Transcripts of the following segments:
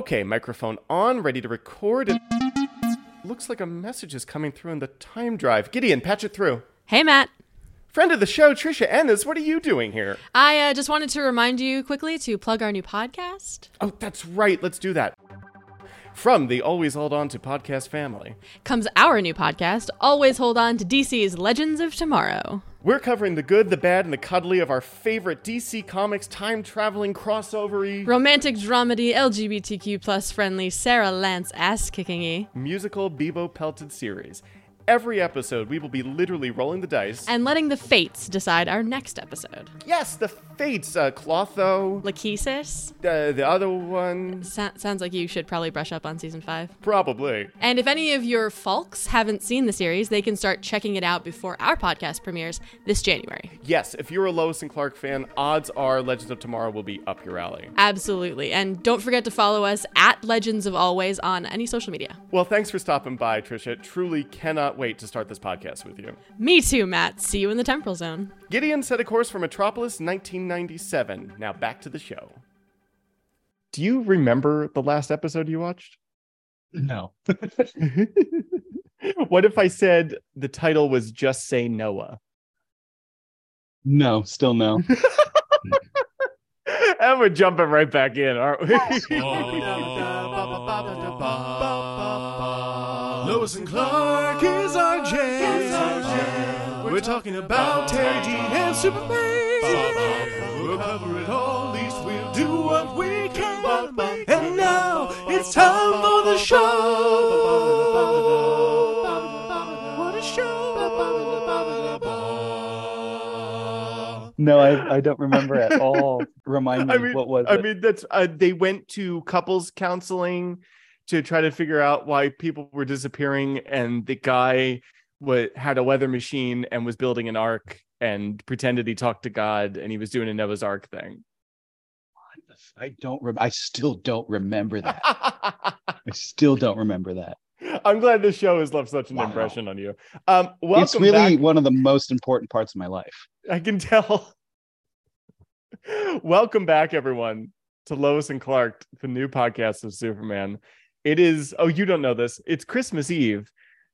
Okay, microphone on, ready to record. It looks like a message is coming through in the time drive. Gideon, patch it through. Hey, Matt. Friend of the show, Trisha Ennis, what are you doing here? I uh, just wanted to remind you quickly to plug our new podcast. Oh, that's right. Let's do that. From the Always Hold On to podcast family, Comes our new podcast, Always Hold On to DC's Legends of Tomorrow. We're covering the good, the bad, and the cuddly of our favorite DC Comics time traveling crossovery Romantic dramedy, LGBTQ plus friendly, Sara Lance ass kicking y. musical Beebo pelted series. Every episode, we will be literally rolling the dice. And letting the fates decide our next episode. yes, the fates, uh, Clotho, Lachesis? uh, the other one, Sa- sounds like you should probably brush up on season five. probably. And if any of your folks haven't seen the series, they can start checking it out before our podcast premieres this January. Yes, if you're a Lois and Clark fan, odds are Legends of Tomorrow will be up your alley. Absolutely. And don't forget to follow us at Legends of Always on any social media. Well, thanks for stopping by, Trisha. Truly cannot wait to start this podcast with you. Me too, Matt. See you in the temporal zone. Gideon set a course for Metropolis 1997. Now back to the show. Do you remember the last episode you watched? No. what if I said the title was Just Say Noah? No, still no. and we're jumping right back in, aren't we? Oh. Lois and Clark is our jam. We're talking about Teri Dean and Superman. We'll cover it all, at least we'll do what we can. And now it's time for the show. What a show. No, I, I don't remember at all. Remind me I mean, what was I it? mean, that's uh, they went to couples counseling to try to figure out why people were disappearing, and the guy what had a weather machine and was building an ark and pretended he talked to God, and he was doing a Noah's Ark thing. I don't. Rem- I still don't remember that. I still don't remember that. I'm glad this show has left such an Wow. impression on you. Um, welcome it's really back. one of the most important parts of my life. I can tell. Welcome back, everyone, to Lois and Clark, the new podcast of Superman. It is, oh, you don't know this. It's Christmas Eve.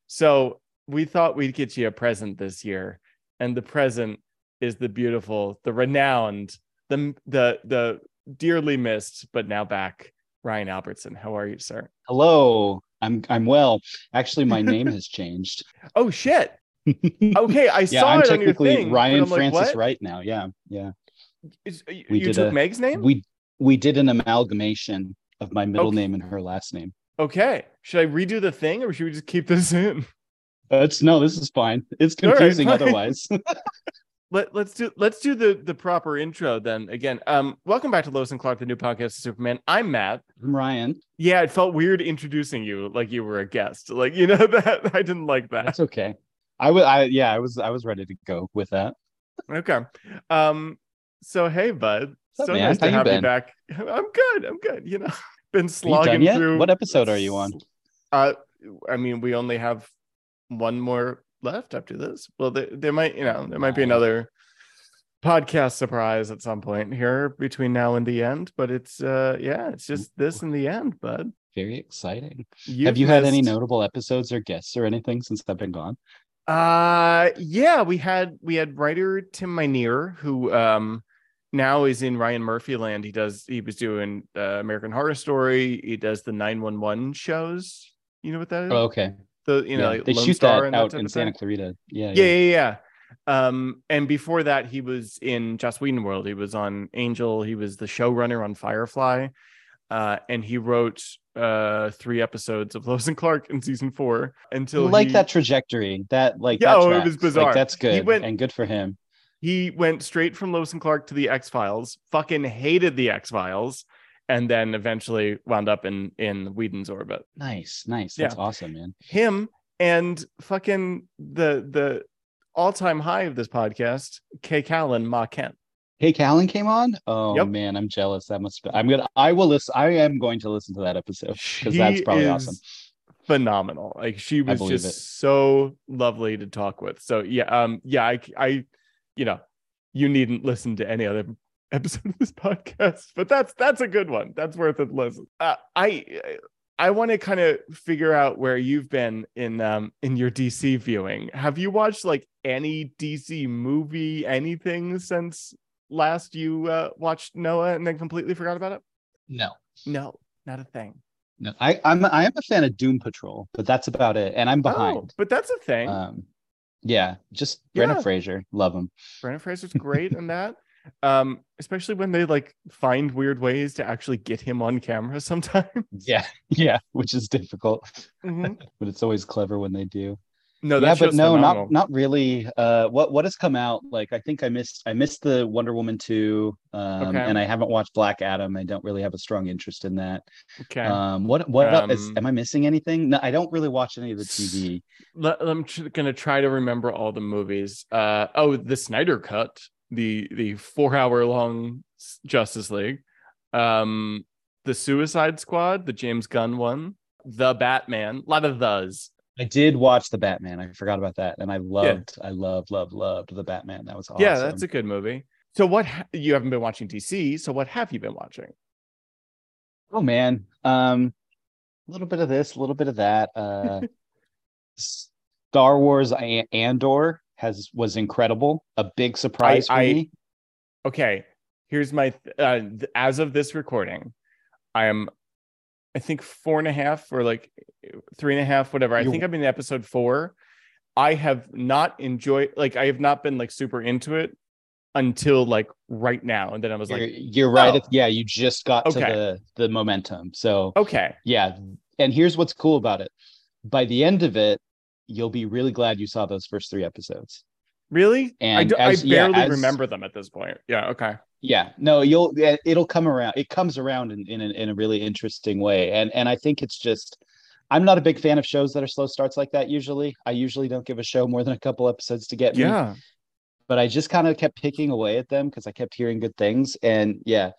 So we thought we'd get you a present this year. And the present is the beautiful, the renowned, the the the dearly missed, but now back, Ryan Albertson. How are you, sir? Hello, I'm I'm well. Actually, my name has changed. Oh shit. Okay, I yeah, saw I'm it on your technically thing. Ryan like, Francis what? Wright now. Yeah, yeah. Is- you We you did took a- Meg's name? We we did an amalgamation of my middle Okay. name and her last name. Okay. Should I redo the thing or should we just keep this in? It's no, this is fine. It's confusing fine. otherwise. Let, let's do let's do the the proper intro then again. Um welcome back to Lois and Clark, the new podcast of Superman. I'm Matt. I'm Ryan. Yeah, it felt weird introducing you like you were a guest. Like, you know that I didn't like that. That's okay. I was I yeah, I was I was ready to go with that. Okay. Um so hey bud. So man? nice to How you have you back. I'm good. I'm good. You know, been slogging through What episode are you on? Uh I mean, we only have one more left after this. Well, there, there might, you know, there might be another podcast surprise at some point here between now and the end. But it's, uh, yeah, it's just this and the end, bud. Very exciting. You've Have you had any notable episodes or guests or anything since I've been gone? Uh, yeah, we had we had writer Tim Minear who um now is in Ryan Murphy land. He does he was doing uh, American Horror Story. He does the nine one one shows. You know what that is? Oh, okay. the you know yeah, like they Lone shoot Star that out in? Santa Clarita. Yeah, yeah, yeah, yeah. Um, and before that, he was in Joss Whedon World. He was on Angel. He was the showrunner on Firefly, uh, and he wrote uh three episodes of Lois and Clark in season four. Until like he, that trajectory. That like Yeah, that oh, it was Like, bizarre. that's He good went- and good for him. He went straight from Lois and Clark to the X Files. Fucking hated the X Files, and then eventually wound up in in Whedon's orbit. Nice, nice. Yeah. That's awesome, man. Him and fucking the the all time high of this podcast, K Callan, Ma Kent. Hey, Callan came on. Oh Yep. man, I'm jealous. That must. Be, I'm gonna. I will listen. I am going to listen to that episode because that's probably awesome. Phenomenal. Like she was just it. so lovely to talk with. So yeah, um, yeah, I, I, you know, you needn't listen to any other episode of this podcast, but that's that's a good one. That's worth a listen. Uh, I I want to kind of figure out where you've been in um in your DC viewing. Have you watched like any DC movie, anything since last you uh, watched Noah and then completely forgot about it? No. No, not a thing. No. I, I'm I am a fan of Doom Patrol, but that's about it. And I'm Oh, behind. but that's a thing. Um yeah, just Brendan Yeah. Fraser. Love him. Brendan Fraser's great in that. Um, especially when they like find weird ways to actually get him on camera sometimes. Yeah, yeah, which is difficult, Mhm. but it's always clever when they do. No, yeah, but no, phenomenal. not not really. Uh, what what has come out? Like, I think I missed I missed the Wonder Woman two, um, Okay. and I haven't watched Black Adam. I don't really have a strong interest in that. okay. Um, what what else is, Um, am I missing anything? No, I don't really watch any of the TV. Let, I'm tr- gonna try to remember all the movies. Uh oh, the Snyder Cut, the the four hour long Justice League, um, the Suicide Squad, the James Gunn one, the Batman. A lot of those. I did watch the Batman. I forgot about that, and I loved, I loved, loved, loved the Batman. That was awesome. Yeah, that's a good movie. So what ha- you haven't been watching DC? So what have you been watching? Oh man, um, a little bit of this, a little bit of that. Uh, Star Wars Andor has was incredible. A big surprise for I- me. okay here's my th- uh th- as of this recording i am i think four and a half or like three and a half whatever i You- think i'm in episode four i have not enjoyed like i have not been like super into it until like right now and then i was You're, like you're right. oh. Yeah, you just got to the the momentum. So okay yeah, and here's what's cool about it. By the end of it, you'll be really glad you saw those first three episodes. really i, And do, I as- yeah, barely as- remember them at this point yeah okay Yeah, no, you'll it'll come around. It comes around in in a, in a really interesting way, and and I think it's just. I'm not a big fan of shows that are slow starts like that. Usually, I usually don't give a show more than a couple episodes to get me. yeah but I just kind of kept picking away at them because I kept hearing good things. And yeah,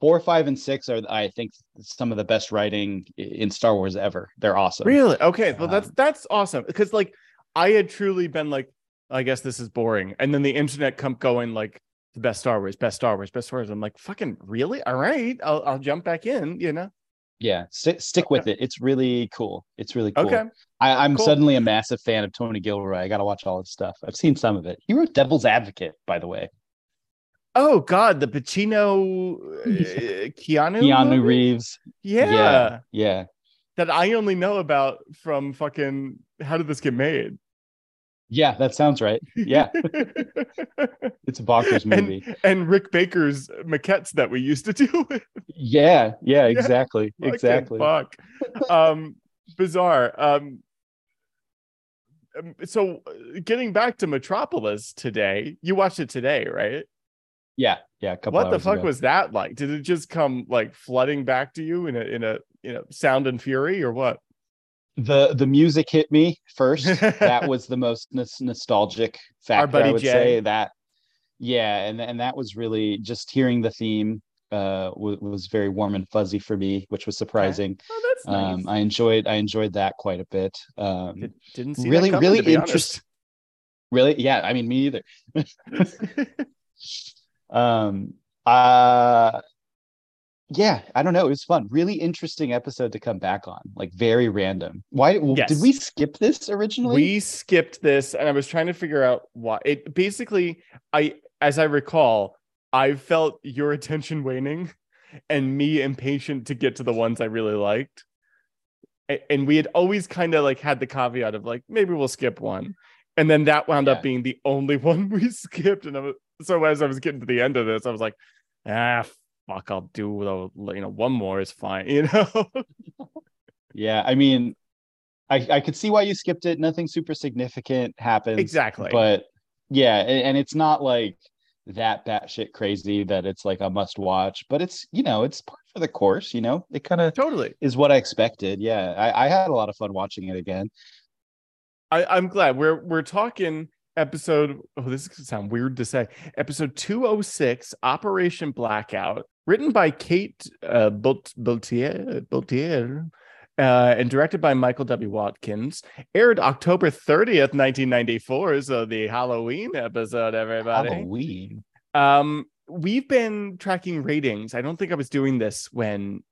four, five, and six are I think some of the best writing in Star Wars ever. They're awesome. Really? Okay. Well, that's Um, that's awesome because like I had truly been like, I guess this is boring, and then the internet come going like the best Star Wars, best Star Wars, best Star Wars. I'm like, fucking really? All right, I'll I'll jump back in. You know? Yeah, stick stick with it. It's really cool. It's really cool. Okay. I, I'm Cool. suddenly a massive fan of Tony Gilroy. I got to watch all his stuff. I've seen some of it. He wrote Devil's Advocate, by the way. Oh God, the Pacino, uh, Keanu, Keanu movie? Reeves. Yeah, yeah, yeah. that I only know about from fucking. How did this get made? Yeah, that sounds right. Yeah, it's a bonkers movie. and and Rick Baker's maquettes that we used to do with. yeah, yeah, exactly, Fucking exactly. Fuck. um, bizarre. Um, um, so uh, getting back to Metropolis today, you watched it today, right? Yeah, yeah. A couple What the fuck ago. was that like? Did it just come like flooding back to you in a in a you know sound and fury or what? The the music hit me first. That was the most nos- nostalgic factor i would Jay. say that. Yeah and and that was really just hearing the theme uh was, was very warm and fuzzy for me which was surprising. Oh, that's nice. um i enjoyed i enjoyed that quite a bit. Um Did, didn't see really coming, really interesting really? Yeah i mean me either. Um uh yeah i don't know it was fun really interesting episode to come back on like very random why Yes. did we skip this originally we skipped this and i was trying to figure out why it basically i as i recall i felt your attention waning and me impatient to get to the ones i really liked and we had always kind of like had the caveat of like maybe we'll skip one and then that wound Yeah. up being the only one we skipped and I was, so as i was getting to the end of this i was like ah fuck i'll do you know one more is fine you know Yeah, I mean, I I could see why you skipped it. Nothing super significant happens. exactly But yeah, and, and it's not like that batshit crazy that it's like a must watch, but it's you know, it's part for the course, you know. It kind of totally is what I expected. Yeah. I, I had a lot of fun watching it again. I, I'm glad we're we're talking episode. Oh, this is gonna sound weird to say. Episode 206, Operation Blackout, written by Kate uh, Bultier, Bultier uh, and directed by Michael W. Watkins. Aired October 30th, 1994. So the Halloween episode, everybody. Halloween. Um, we've been tracking ratings. I don't think I was doing this when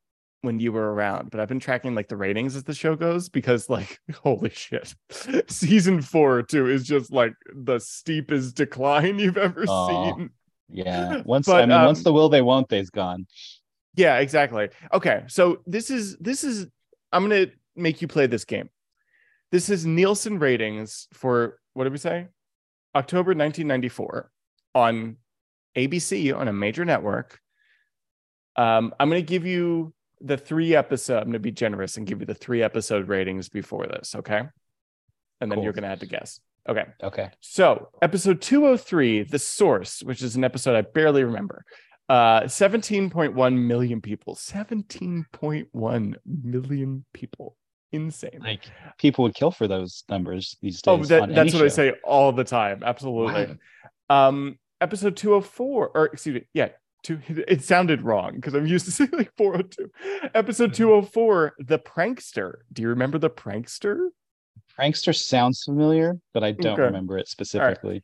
when you were around, but I've been tracking like the ratings as the show goes because like holy shit. Season 4 too is just like the steepest decline you've ever Oh, seen. Yeah. Once But, I mean, once um, the will they won't they's gone. Yeah, exactly. Okay, so this is this is I'm gonna make you play this game. This is Nielsen ratings for what did we say? October 1994 on ABC on a major network. Um, I'm gonna give you the three episode. I'm gonna be generous and give you the three episode ratings before this, okay? And then Cool. you're gonna have to guess. Okay. Okay. So, episode 203, The Source, which is an episode I barely remember. Uh 17.1 million people. 17.1 million people. Insane. Like people would kill for those numbers these days. oh, that, that's what I say all the time. Absolutely. Um episode 204 or excuse me, yeah, two it sounded wrong because I'm used to saying like 402. Episode Mm-hmm. 204, The Prankster. Do you remember The Prankster? Prankster sounds familiar, but I don't Okay. remember it specifically.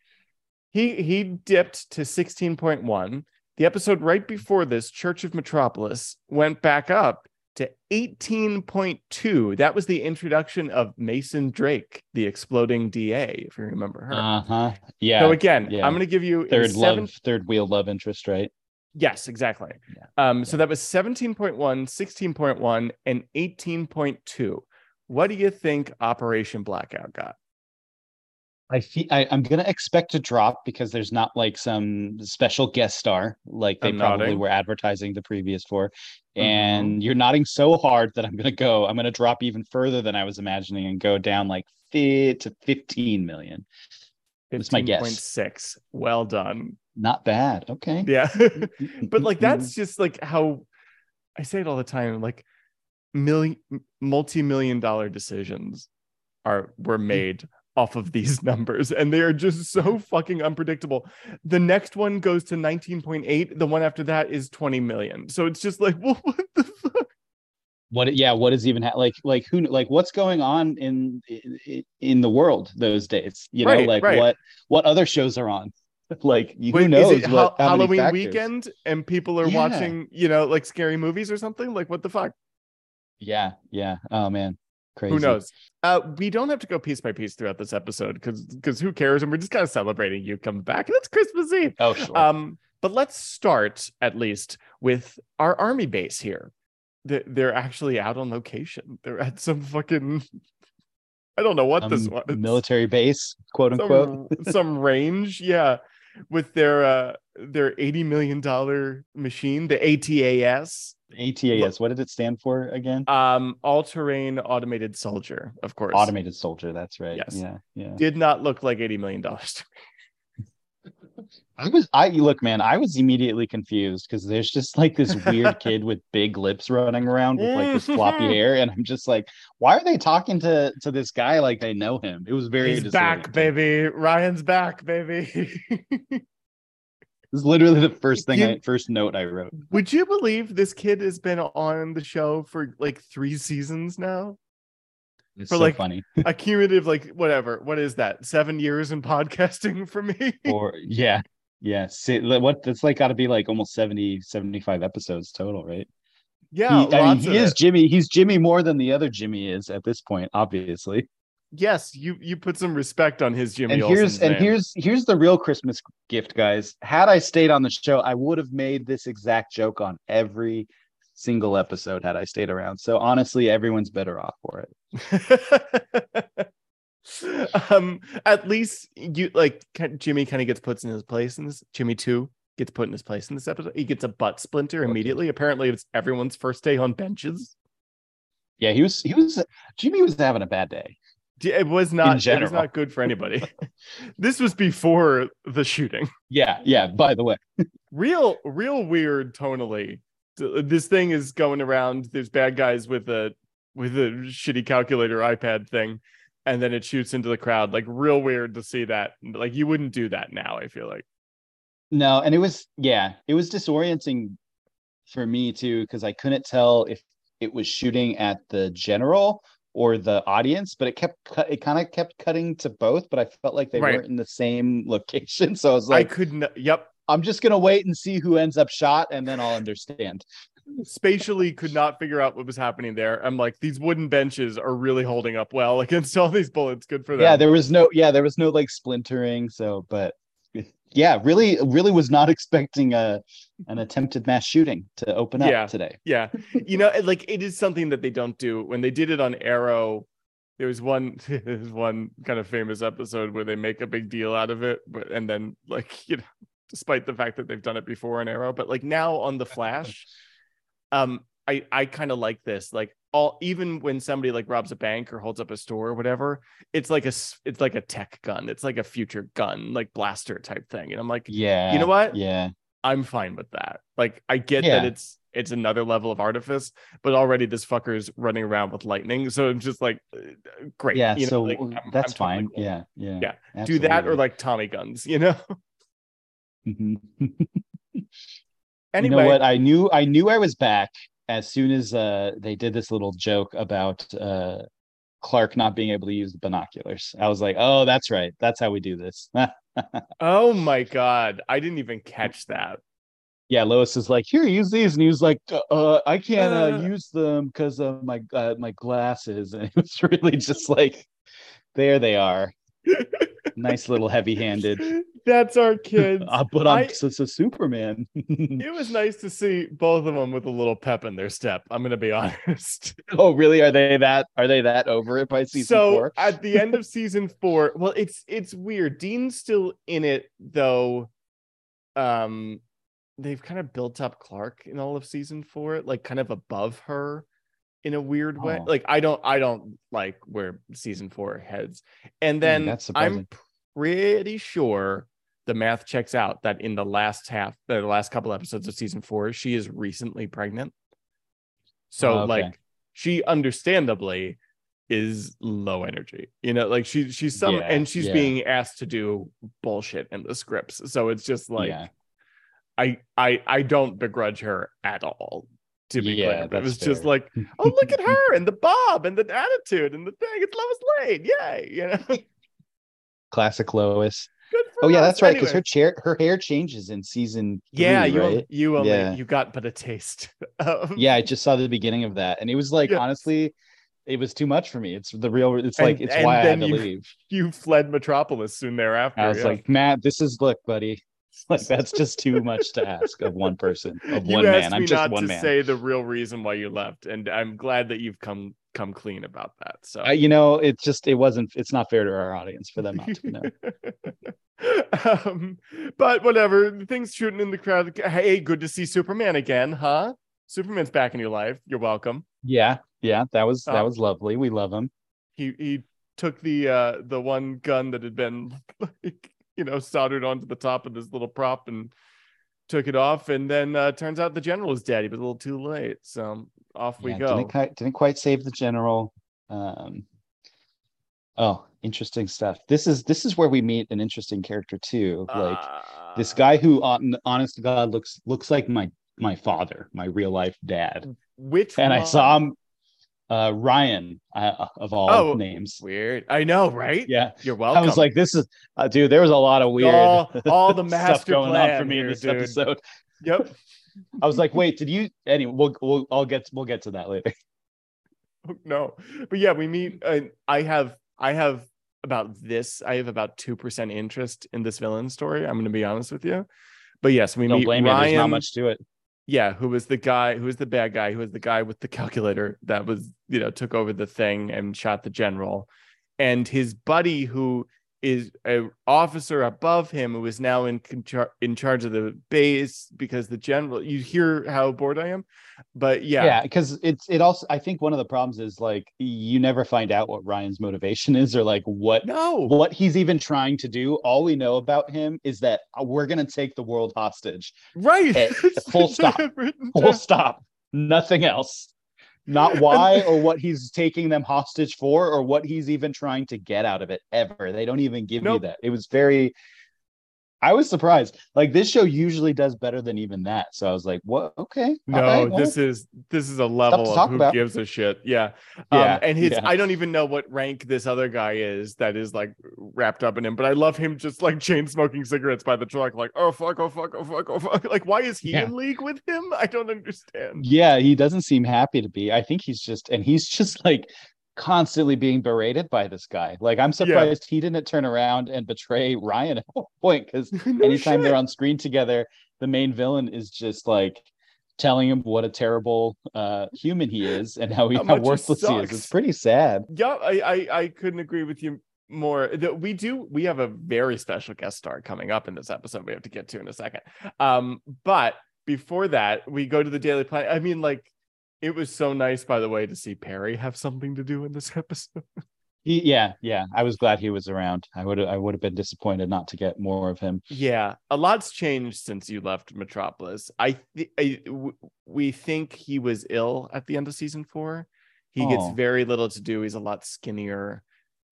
he he dipped to 16.1 the episode right before this church of metropolis went back up to 18.2 that was the introduction of Mayson Drake the exploding da if you remember her Uh-huh. Yeah. so again yeah. i'm going to give you third seven- love, third wheel love interest, right? Yes exactly Yeah. um so that was 17.1 16.1 and 18.2 what do you think operation blackout got I feel I, I'm gonna expect a drop because there's not like some special guest star like they I'm probably nodding. were advertising the previous for. Mhm. And you're nodding so hard that I'm gonna go. I'm gonna drop even further than I was imagining and go down like fi- to 15 million. That's my guess. 15.6 well done Not bad. Okay. yeah mm, mm, but mm, like Mm-hmm. that's just like how I say it all the time. Like million multi-million dollar decisions are were made off of these numbers and they are just so fucking unpredictable. The next one goes to 19.8, the one after that is 20 million. So it's just like, well, what the fuck? what yeah what is even ha- like like who like what's going on in in, in the world those days you know Right, like right. what what other shows are on like who Wait, knows is it what Ha- Halloween weekend and people are Yeah. watching, you know, like scary movies or something? Like what the fuck? yeah yeah oh man crazy Who knows? Uh, we don't have to go piece by piece throughout this episode because because who cares? And we're just kind of celebrating you coming back. And it's Christmas Eve. oh sure Um, but let's start at least with our army base here. They're, they're actually out on location. They're at some fucking I don't know what this Um, was. military base quote unquote some, some range, yeah, with their uh their 80 million dollar machine, the ATAS, atas what did it stand for again? Um, all-terrain automated soldier, of course. automated soldier that's right. Yes. yeah yeah. Did not look like 80 million dollars to i was i look man i was immediately confused because there's just like this weird kid with big lips running around with like this floppy mm-hmm. hair and i'm just like why are they talking to to this guy like they know him it was very He's back, baby. Ryan's back, baby. This is literally the first thing You- I first note I wrote. Would you believe this kid has been on the show for like three seasons now? It's For, so like- funny. A cumulative, like whatever. What is that? Seven years in podcasting for me. Or yeah. Yeah. See, what that's like gotta be like almost 70, 75 episodes total, right? yeah, he, I mean, he is it. Jimmy. He's Jimmy more than the other Jimmy is at this point, obviously. Yes, you you put some respect on his Jimmy. and here's Olsen's and name. here's here's the real Christmas gift, guys. Had I stayed on the show, I would have made this exact joke on every single episode had I stayed around. So honestly, everyone's better off for it. um at least you like jimmy kind of gets put in his place in this jimmy 2 gets put in his place in this episode. He gets a butt splinter immediately. Apparently it's everyone's first day on benches. Yeah, he was he was Jimmy was having a bad day. It was not it was not good for anybody. This was before the shooting. Yeah, yeah. By the way. real real weird tonally. This thing is going around there's bad guys with a with a shitty calculator ipad thing and then it shoots into the crowd like real weird to see that like you wouldn't do that now i feel like No, and it was yeah, it was disorienting for me too because I couldn't tell if it was shooting at the general or the audience, but it kept cut. It kind of kept cutting to both, but I felt like they Right. weren't in the same location. So I was like i couldn't yep I'm just gonna wait and see who ends up shot, and then I'll understand. Spatially could not figure out what was happening there. I'm like, these wooden benches are really holding up well against all these bullets. Good for them. Yeah, there was no yeah, there was no like splintering. So, but yeah, really, really was not expecting a an attempted mass shooting to open up Yeah. today. yeah. You know, like it is something that they don't do. When they did it on Arrow, there was one there's one kind of famous episode where they make a big deal out of it, but and then like, you know, despite the fact that they've done it before on Arrow, but like now on the Flash, um, I I kind of like this. Like all even when somebody like robs a bank or holds up a store or whatever, it's like a it's like a tech gun. It's like a future gun, like blaster type thing. And I'm like, Yeah. You know what? Yeah. I'm fine with that. Like I get Yeah. that it's it's another level of artifice, but already this fucker's running around with lightning. So I'm just like, uh, great. Yeah. you know, so like, I'm- that's I'm totally fine. cool. Yeah. Yeah. Yeah, Do that or like Tommy guns, you know? Mhm. anyway, You know what? I knew I knew I was back as soon as uh they did this little joke about uh Clark not being able to use the binoculars. I was like, oh, that's right. That's how we do this. oh my god, I didn't even catch that. yeah, Lois is like, here, use these, and he was like, uh, uh I can't uh, Uh. use them because of my uh, my glasses, and it was really just like, there they are, nice little heavy-handed. That's our kids. Uh, but I'm I- so, so Superman. it was nice to see both of them with a little pep in their step. I'm gonna be honest. oh, really? Are they that? Are they that over it by season so four? at the end of season four, well, it's it's weird. Dean's still in it though. Um, they've kind of built up Clark in all of season four, like kind of above her in a weird way. Oh. Like I don't I don't like where season four heads. And then that's I'm pretty sure the math checks out that in the last half, the last couple episodes of season four, she is recently pregnant. So Oh, okay. like she understandably is low energy. You know, like she she's some Yeah, and she's yeah. being asked to do bullshit in the scripts. So it's just like yeah, I I I don't begrudge her at all. To be Yeah, clear, it was just like, oh look at her and the bob and the attitude and the thing. It's Lois Lane, yay! You know, classic Lois. Oh yeah, that's right. Because Anyway. her chair, her hair changes in season. yeah, three, you right? you only Yeah. you got but a taste. of- yeah i just saw the beginning of that and it was like Yeah. honestly it was too much for me it's the real it's And- like it's why i had to you- leave you fled Metropolis soon thereafter. i was yeah. like matt this is look buddy like that's just too much to ask of one person of you one man i'm just one to man say the real reason why you left, and I'm glad that you've come come clean about that. So I, you know it just it wasn't it's not fair to our audience for them not to know um, but whatever, things shooting in the crowd. Hey, good to see Superman again, huh? Superman's back in your life. You're welcome. yeah yeah that was that was lovely we love him He he took the uh the one gun that had been like you know soldered onto the top of this little prop and took it off, and then uh turns out the general is dead. He was a little too late, so off we go. didn't quite, didn't quite save the general. Um oh interesting stuff. This is this is where we meet an interesting character too like this Uh, guy who honest to god looks looks like my my father my real life dad. Which and i saw him uh ryan uh, of all Oh, names Weird. I know, right? yeah You're welcome. i was like this is uh, dude there was a lot of weird all, all the stuff master going on for me in this dude. episode Yep. i was like wait did you anyway we'll, we'll i'll get we'll get to that later no but yeah we meet and i have i have about this i have about 2% interest in this villain story i'm going to be honest with you but yes we don't meet blame me ryan there's not much to it yeah who was the guy who was the bad guy who was the guy with the calculator that was you know took over the thing and shot the general. And his buddy who is a officer above him who is now in in charge of the base because the general you hear how bored i am but yeah, yeah because it's it also i think one of the problems is like you never find out what ryan's motivation is or like what no. what he's even trying to do. All we know about him is that uh, we're going to take the world hostage. Right. Eh, full stop. full stop. Nothing else not why or what he's taking them hostage for or what he's even trying to get out of it ever they don't even give Nope. you that it was very i was surprised like this show usually does better than even that so i was like what okay No, right, well, this is this is a level of who about. gives a shit. Yeah. Yeah, Um, and his yeah. I don't even know what rank this other guy is that is like wrapped up in him. But I love him just like chain smoking cigarettes by the truck, like oh fuck, oh fuck, oh fuck, oh fuck. Like why is he Yeah. in league with him? I don't understand. Yeah, he doesn't seem happy to be. I think he's just and he's just like constantly being berated by this guy. Like I'm surprised he didn't turn around and betray Ryan at one point because No anytime they're on screen together, the main villain is just like telling him what a terrible uh human he is and how he How how, worthless he, is. It's pretty sad. Yeah, I, I I couldn't agree with you more. We do we have a very special guest star coming up in this episode. We have to get to in a second. Um, but before that, we go to the Daily Planet. I mean, like, it was so nice, by the way, to see Perry have something to do in this episode. He, yeah, yeah. I was glad he was around. I would I would have been disappointed not to get more of him. Yeah, a lot's changed since you left Metropolis. I, th- I w- we think he was ill at the end of season four. He gets Oh. very little to do. He's a lot skinnier.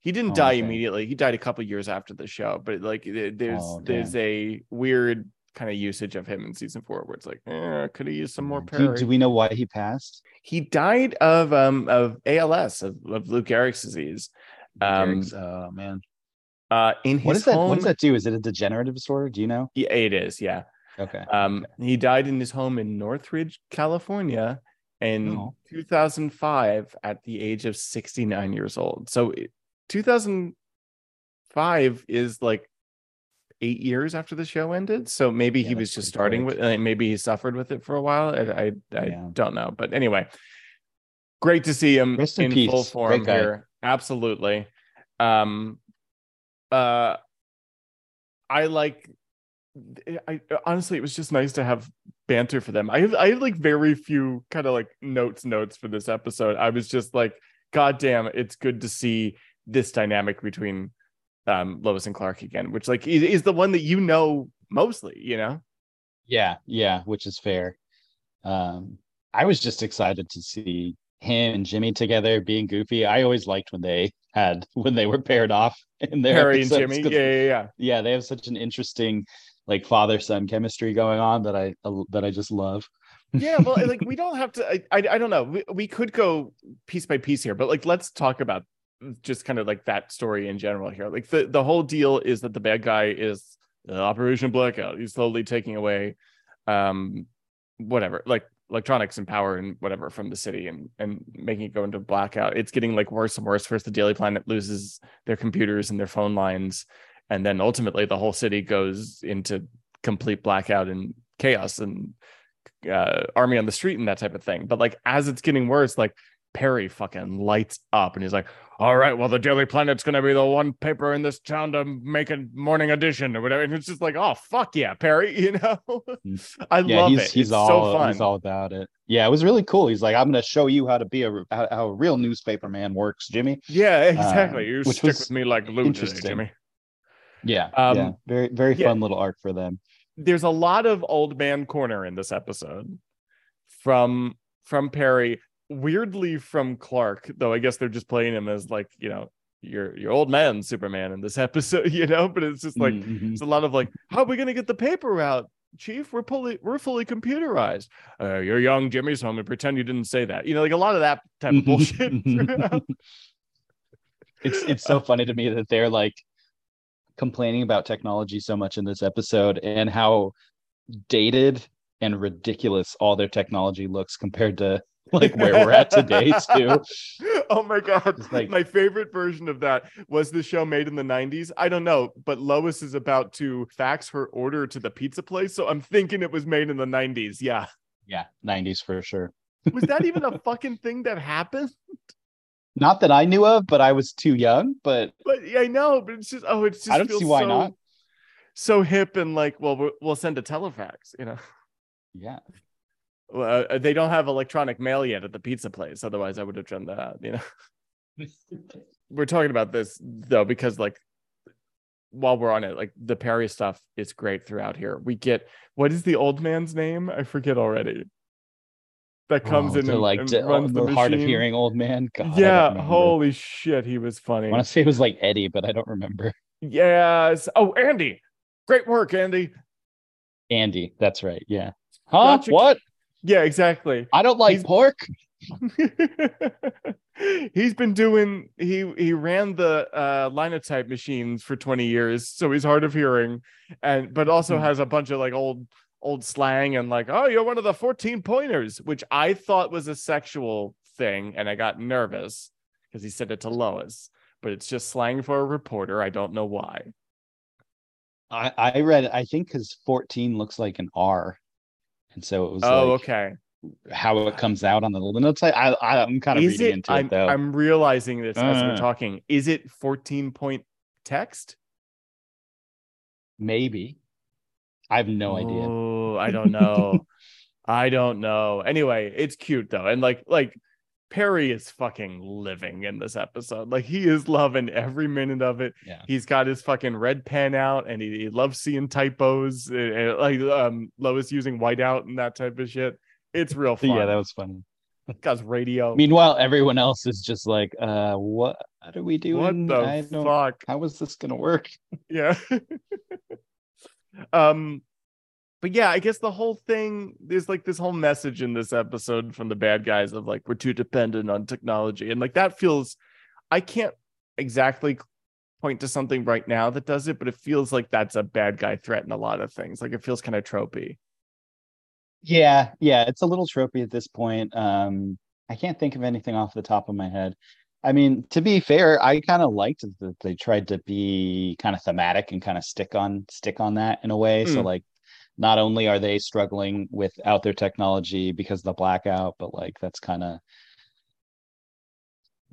He didn't Oh, die okay. immediately. He died a couple years after the show, but like there's Oh, there's a weird kind of usage of him in season four where it's like, eh, could he use some more Do, do we know why he passed? He died of um of ALS of, of Lou Gehrig's disease. Um, oh man. Uh, in his What does that home, what does that do? Is it a degenerative disorder? Do you know? Yeah, it is. Yeah. Okay. Um, he died in his home in Northridge, California, in Oh. 2005 at the age of 69 years old. So 2005 is like eight years after the show ended. So maybe Yeah, he was just starting quick. with, uh, maybe he suffered with it for a while. I, I, I Yeah. don't know. But anyway, great to see him Rest in in full form here. Absolutely. Um, uh, I like I honestly it was just nice to have banter for them. I have I have like very few kind of like notes notes for this episode. I was just like, God damn, it's good to see this dynamic between um Lois and Clark again, which like is, is the one that you know mostly, you know? Yeah, yeah, which is fair. Um, I was just excited to see him and Jimmy together being goofy. I always liked when they had when they were paired off in their Harry and Jimmy. Yeah, yeah, yeah. yeah, they have such an interesting like father son chemistry going on that I that I just love. yeah well like we don't have to i i, I don't know we, we could go piece by piece here but like let's talk about just kind of like that story in general here. Like the the whole deal is that the bad guy is operation blackout. He's slowly taking away um whatever like electronics and power and whatever from the city and and making it go into blackout. It's getting like worse and worse. First the daily planet loses their computers and their phone lines and then ultimately the whole city goes into complete blackout and chaos and uh, army on the street and that type of thing. But like as it's getting worse, like Perry fucking lights up and he's like, "All right, well the Daily Planet's gonna be the one paper in this town to make a morning edition or whatever." And it's just like, "Oh fuck yeah, Perry!" You know, I Yeah, love he's it. he's it's all so fun. he's all about it. Yeah, it was really cool. He's like, I'm gonna show you how to be a how, how a real newspaper man works, Jimmy. yeah, exactly. Uh, you stick with me like glue today. Jimmy. Yeah, Um, yeah, very very yeah. fun little arc for them. there's a lot of old man corner in this episode from from Perry, weirdly from Clark, though I guess they're just playing him as like, you know, your your old man Superman in this episode, you know, but it's just like Mhm. it's a lot of like, how are we gonna get the paper out? Chief, we're fully we're fully computerized. Uh, you're young, Jimmy's home, and pretend you didn't say that. You know, like a lot of that type of bullshit. it's it's so funny to me that they're like complaining about technology so much in this episode and how dated and ridiculous all their technology looks compared to like where we're at today too. oh my god It's like- my favorite version of that was the show made in the 90s i don't know but lois is about to fax her order to the pizza place so i'm thinking it was made in the 90s yeah Yeah, 90s for sure. was that even a fucking thing that happened Not that I knew of, but I was too young. But but yeah, i know but it's just oh it's just I don't see why so, not. so hip and like well we'll, send a telefax you know yeah, uh, they don't have electronic mail yet at the pizza place otherwise i would have done that you know we're talking about this though because like while we're on it like the perry stuff is great throughout here we get what is the old man's name i forget already that comes Oh, in to, and, like and to- runs the, the, hard of hearing old man. God, yeah holy shit he was funny I want to say it was like Eddie, but I don't remember. yes oh andy great work andy Andy, that's right. Yeah. Huh? Gotcha. What? Yeah exactly I don't like He's- pork. he's been doing he he ran the uh linotype machines for 20 years so he's hard of hearing and but also Hmm. has a bunch of like old old slang and like oh you're one of the 14 pointers which i thought was a sexual thing and i got nervous because he said it to lois but it's just slang for a reporter i don't know why I, I read I think because 14 looks like an R. And so it was oh like okay how it comes out on the linotype. I, I I'm kind of is reading it into I'm, it though. I'm realizing this as we're Uh. talking is it 14 point text Maybe. I have no idea. Oh, I don't know. I don't know. Anyway, it's cute though. And like like Perry is fucking living in this episode. Like he is loving every minute of it. Yeah. He's got his fucking red pen out and he, he loves seeing typos and, and, like um Lois using whiteout and that type of shit. It's real fun. Yeah, that was funny. Guy's radio. Meanwhile, everyone else is just like, uh, what are we doing? what the fuck? how is this gonna work? yeah um but yeah i guess the whole thing there's like this whole message in this episode from the bad guys of like we're too dependent on technology and like that feels i can't exactly point to something right now that does it but it feels like that's a bad guy threat in a lot of things like it feels kind of tropey Yeah, yeah, it's a little tropey at this point. Um, I can't think of anything off the top of my head. I mean, to be fair, I kind of liked that they tried to be kind of thematic and kind of stick on stick on that in a way. So Mm. like not only are they struggling without their technology because of the blackout, but like that's kind of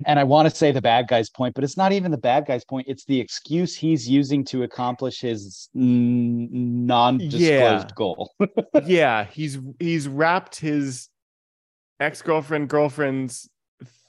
and I want to say the bad guy's point, but it's not even the bad guy's point. It's the excuse he's using to accomplish his n- non-disclosed Yeah. goal. yeah he's he's wrapped his ex-girlfriend girlfriend's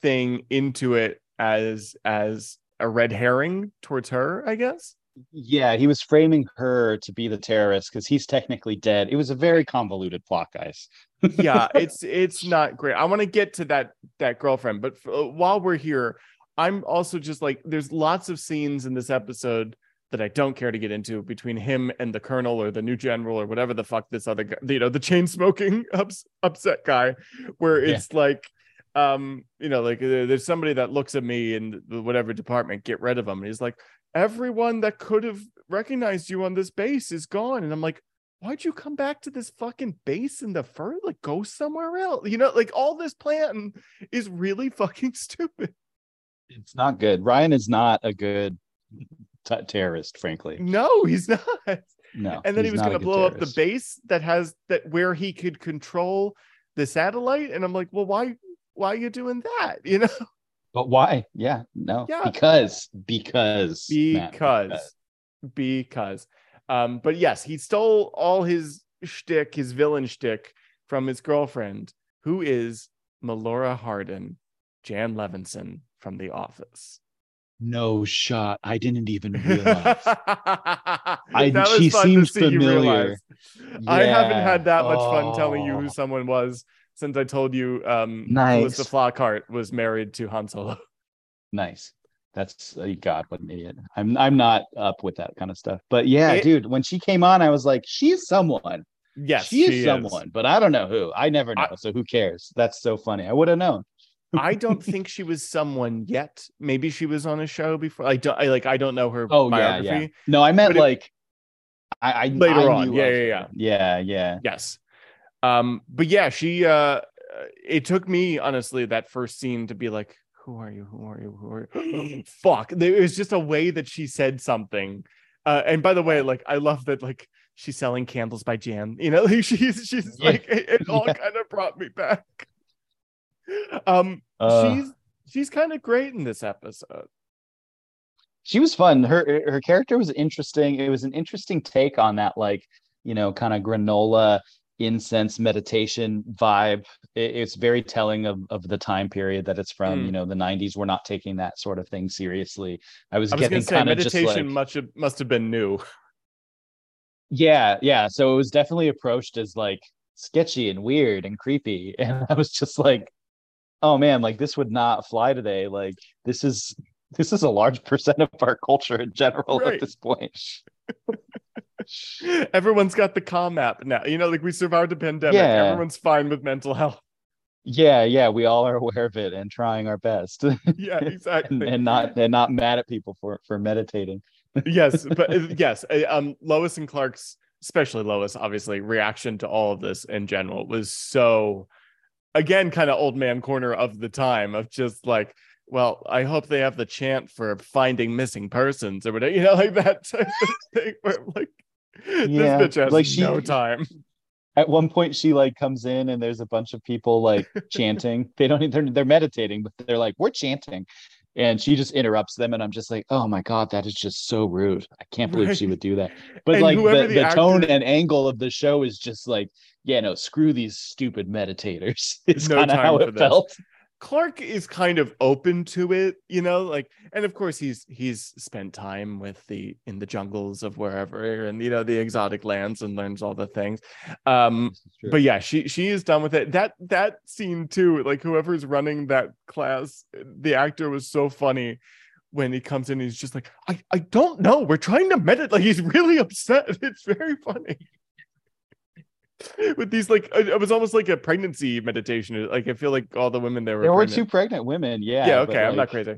thing into it as as a red herring towards her i guess Yeah, he was framing her to be the terrorist because he's technically dead. It was a very convoluted plot, guys. yeah it's it's not great i want to get to that that girlfriend but f- uh, while we're here i'm also just like there's lots of scenes in this episode that i don't care to get into between him and the colonel or the new general or whatever the fuck this other guy you know the chain smoking ups, upset guy where Yeah. it's like um you know like there's somebody that looks at me in whatever department get rid of him and he's like everyone that could have recognized you on this base is gone and i'm like why'd you come back to this fucking base in the first? Like, go somewhere else. You know, like all this plan is really fucking stupid. It's not good. Ryan is not a good t- terrorist, frankly. No, he's not. No. And then he was going to blow up the base that has that where he could control the satellite. And I'm like, well, why? Why are you doing that? You know, But why? Yeah, no. Yeah. Because because Matt, because because. Um, but yes, he stole all his shtick, his villain shtick, from his girlfriend, who is Melora Hardin, Jan Levinson from The Office. no shot. I didn't even realize. I, she seems familiar. I haven't had that much fun telling you who Oh. someone was since I told you um Nice. Calista Flockhart was married to Han Solo. nice. That's uh, God, what an idiot. I'm I'm not up with that kind of stuff. But yeah, It- dude, when she came on, I was like, she's someone. Yes, she is someone, but I don't know who. I never know. I- so who cares? That's so funny. I would have known. I don't think she was someone yet. Maybe she was on a show before. I don't. I like. I don't know her Oh yeah, biography. yeah. No, I meant But it- like I, I Later I on. Yeah, yeah, yeah. yeah, yeah. Yes. Um. But yeah, she. Uh. It took me honestly that first scene to be like, "Who are you? Who are you? Who are you?" Fuck. There was just a way that she said something. Uh, and by the way, like I love that. Like she's selling candles by Jan. You know, like, she's she's Yeah. like it, it all Yeah. kind of brought me back. Um. Uh, she's she's kind of great in this episode. she was fun. Her her character was interesting. It was an interesting take on that, like you know, kind of granola incense meditation vibe. It- it's very telling of of the time period that it's from. Mm. You know, the '90s. We're not taking that sort of thing seriously. I was I was getting gonna say kind of just meditation like, much must have been new. yeah, yeah. So it was definitely approached as like sketchy and weird and creepy, and I was just like, oh man, like this would not fly today. Like this is this is a large percent of our culture in general Right. at this point. Everyone's got the calm app now. You know, like we survived a pandemic. Yeah. Everyone's fine with mental health. yeah, yeah, we all are aware of it and trying our best, Yeah, exactly. and, and not and not mad at people for for meditating. yes, but uh, yes, uh, um, Lois and Clark's, especially Lois, obviously, reaction to all of this in general was so, again, kind of old man corner of the time of just like, well, I hope they have the chant for finding missing persons or whatever, you know, like that type of thing. Where like, Yeah, this bitch has like she- no time. At one point, she like comes in and there's a bunch of people like chanting. They don't they're they're meditating, but they're like we're chanting, and she just interrupts them, and I'm just like, oh my god, that is just so rude. I can't believe she would do that. But And like the, the the tone and angle of the show is just like, yeah, no, screw these stupid meditators. It's No kind of time how for it felt. Clark is kind of open to it, you know, like, and of course he's he's spent time with the in the jungles of wherever and you know the exotic lands and learns all the things. Um, but yeah, she she is done with it. That that scene too, like whoever's running that class, the actor was so funny when he comes in. He's just like, I I don't know. We're trying to meditate. Like he's really upset. It's very funny. With these like, it it was almost like a pregnancy meditation. Uh, like I feel like all the women there were. there were pregnant. two pregnant women. Yeah. Yeah, okay, I'm not crazy.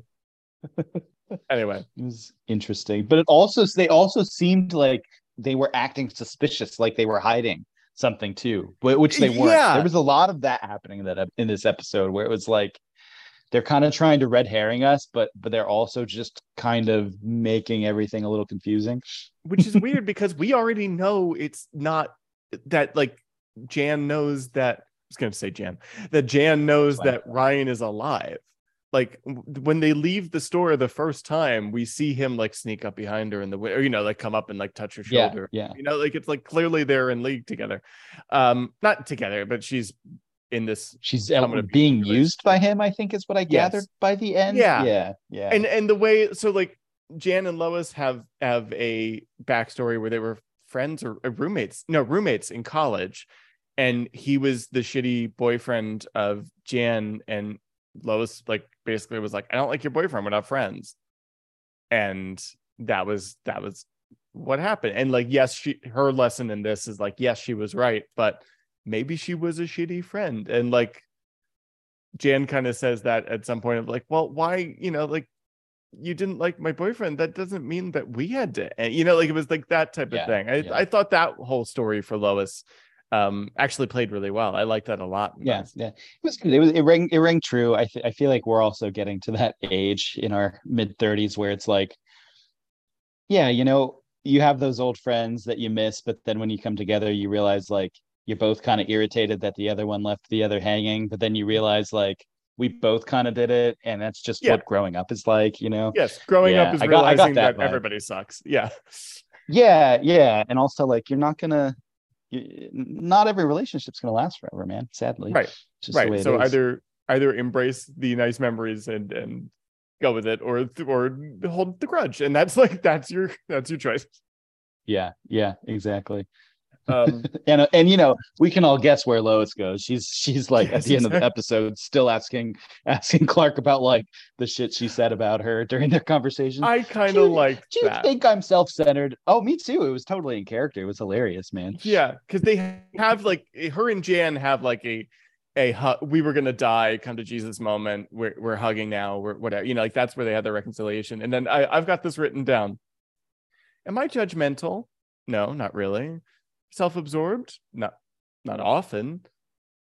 anyway, It was interesting, but it also they also seemed like they were acting suspicious, like they were hiding something too, wh- which they weren't. Yeah. There was a lot of that happening in that in this episode where it was like they're kind of trying to red herring us, but but they're also just kind of making everything a little confusing. which is weird because we already know it's not that like Jan knows that I was going to say Jan that Jan knows Fine. that Ryan is alive. Like when they leave the store the first time, we see him like sneak up behind her in the way, or you know, like come up and like touch her shoulder. yeah. You know, like it's like clearly they're in league together. Um, not together, but she's in this She's be being used by him, I think is what I Yes. gathered by the end. Yeah. Yeah. Yeah. and and the way so like Jan and Lois have have a backstory where they were friends or, or roommates, no roommates in college, and he was the shitty boyfriend of Jan, and Lois like basically was like, I don't like your boyfriend, we're not friends, and that was that was what happened. And like, yes, she her lesson in this is like, yes, she was right, but maybe she was a shitty friend, and like. Jan kind of says that at some point of like, well, why, you know, like you didn't like my boyfriend. That doesn't mean that we had to, and you know, like it was like that type Yeah, of thing. I, yeah. I thought that whole story for Lois um actually played really well. I like that a lot. yeah yeah it was good it was it rang it rang true i th- i feel like we're also getting to that age in our mid 30s where it's like yeah you know you have those old friends that you miss but then when you come together you realize like you're both kind of irritated that the other one left the other hanging but then you realize like we both kind of did it and that's just Yeah. what growing up is like you know Yes, growing Yeah, up is got- realizing that that, everybody sucks. Yeah. yeah yeah and also like you're not gonna you, not every relationship's gonna last forever man sadly Right. Just right. So either either embrace the nice memories and and go with it or or hold the grudge. And that's like that's your that's your choice. yeah yeah exactly Um and and you know we can all guess where Lois goes. She's she's like at the end of the episode still asking asking Clark about like the shit she said about her during their conversation. I kind of like Do you think I'm self-centered? Oh, me too. It was totally in character. It was hilarious, man. Yeah, because they have like her and Jan have like a a hu- we were gonna die, come to Jesus moment. We're we're hugging now. We're whatever. You know, like that's where they had the reconciliation. And then I I've got this written down. Am I judgmental? No, not really. Self-absorbed? Not not often.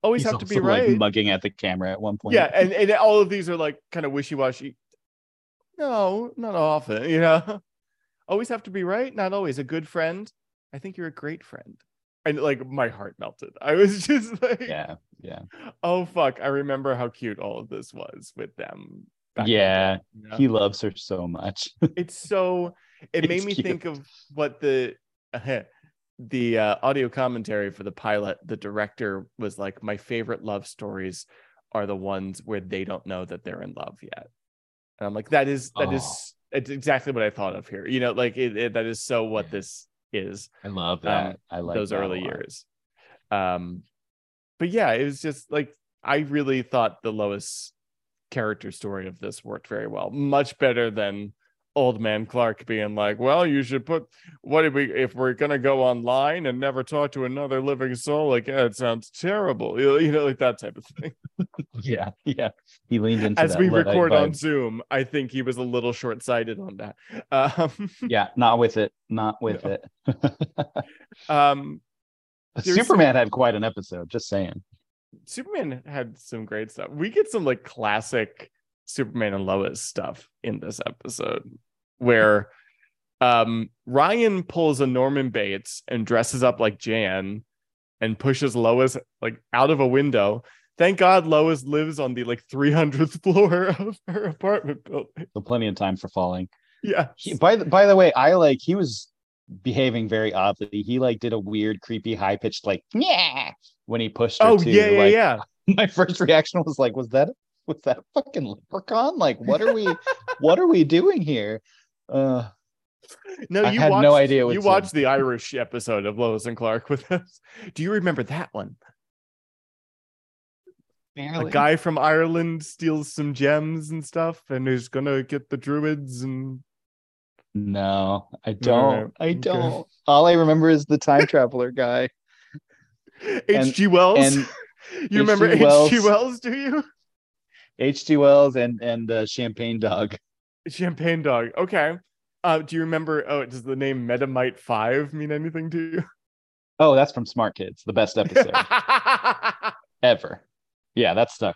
Always He's have to be also, like, right. mugging at the camera at one point. yeah, and and all of these are like kind of wishy-washy. No, not often. You know, always have to be right. Not always. A good friend. I think you're a great friend. And like my heart melted. I was just like, yeah, yeah, oh fuck. I remember how cute all of this was with them. back yeah. day, you know? He loves her so much. it's so it made me cute. think of what the eh, the uh, audio commentary for the pilot the director was like my favorite love stories are the ones where they don't know that they're in love yet and i'm like that is that is Oh. it's exactly what i thought of here you know like it, it- that is so what Yeah. this is I love that. that. I like those early years um but yeah it was just like i really thought the lois character story of this worked very well much better than old man Clark being like, "Well, you should put what if we if we're gonna go online and never talk to another living soul? Like, yeah, it sounds terrible, you know, you know, like that type of thing." Yeah, yeah. He leaned into that. As we Luddite record on. Zoom, I think he was a little short sighted on that. Um, Yeah, not with it. Not with No. it. um, Superman had quite an episode. Just saying. Superman had some great stuff. We get some like classic Superman and Lois stuff in this episode where um Ryan pulls a Norman Bates and dresses up like Jan and pushes Lois like out of a window. Thank God Lois lives on the like 300th floor of her apartment building. So plenty of time for falling. Yeah. By the by the way, I like he was behaving very oddly. He like did a weird, creepy, high pitched like yeah when he pushed her Oh too. yeah, yeah, Like, yeah. My first reaction was like, was that was that a fucking leprechaun? Like, what are we what are we doing here? Uh No, I you had watched, no idea it You him. watched the Irish episode of Lois and Clark with us. Do you remember that one? a guy from Ireland steals some gems and stuff, and is gonna get the druids and No, I don't. I don't. All I remember is the time traveler guy. H.G. Wells. and you remember H.G. H.G. Wells. Wells? Do you? H.G. Wells and and uh, Champagne Dog. Champagne Dog. Okay. Uh, do you remember? Oh, does the name Metamite Five mean anything to you? Oh, that's from Smart Kids, the best episode ever. Yeah, that stuck.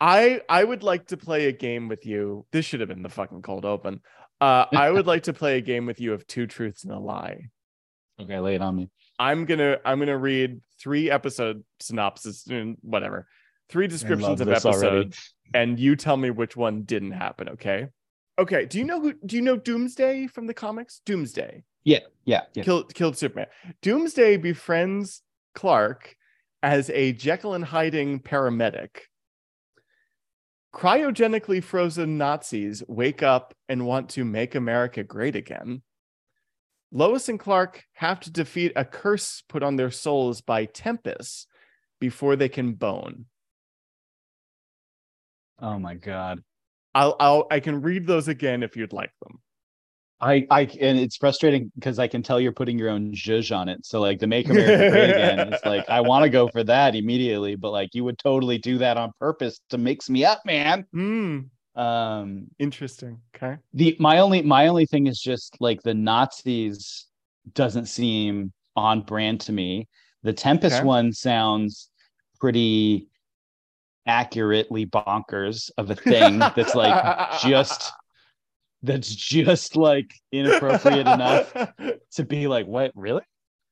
I I would like to play a game with you. This should have been the fucking cold open. Uh, I would like to play a game with you of two truths and a lie. Okay, lay it on me. I'm gonna I'm gonna read three episode synopsis and whatever, three descriptions of this already. episodes, and you tell me which one didn't happen. Okay. Okay. Do you know who? Do you know Doomsday from the comics? Doomsday Yeah, yeah, yeah. killed killed Superman. Doomsday befriends Clark as a Jekyll and hiding paramedic. Cryogenically frozen Nazis wake up and want to make America great again. Lois and Clark have to defeat a curse put on their souls by Tempest before they can bone. Oh my god. I'll, I'll I can read those again if you'd like them. I I and it's frustrating because I can tell you're putting your own zhuzh on it. So like the make America great again. It's like I want to go for that immediately, but like you would totally do that on purpose to mix me up, man. Hmm. Um Interesting. Okay. the my only my only thing is just like the Nazis doesn't seem on brand to me. The Tempest Okay. one sounds pretty accurately bonkers of a thing that's like just that's just like inappropriate enough to be like what really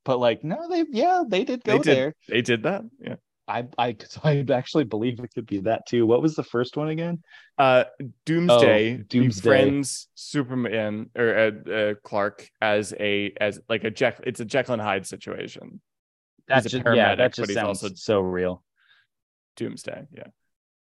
but like no they yeah they did go They did. there they did that. Yeah. i i I actually believe it could be that too what was the first one again uh doomsday Oh, Doomsday. Friends superman or uh, uh, clark as a as like a jack it's a jekyll and hyde situation that's just, yeah that just sounds also- so real doomsday yeah.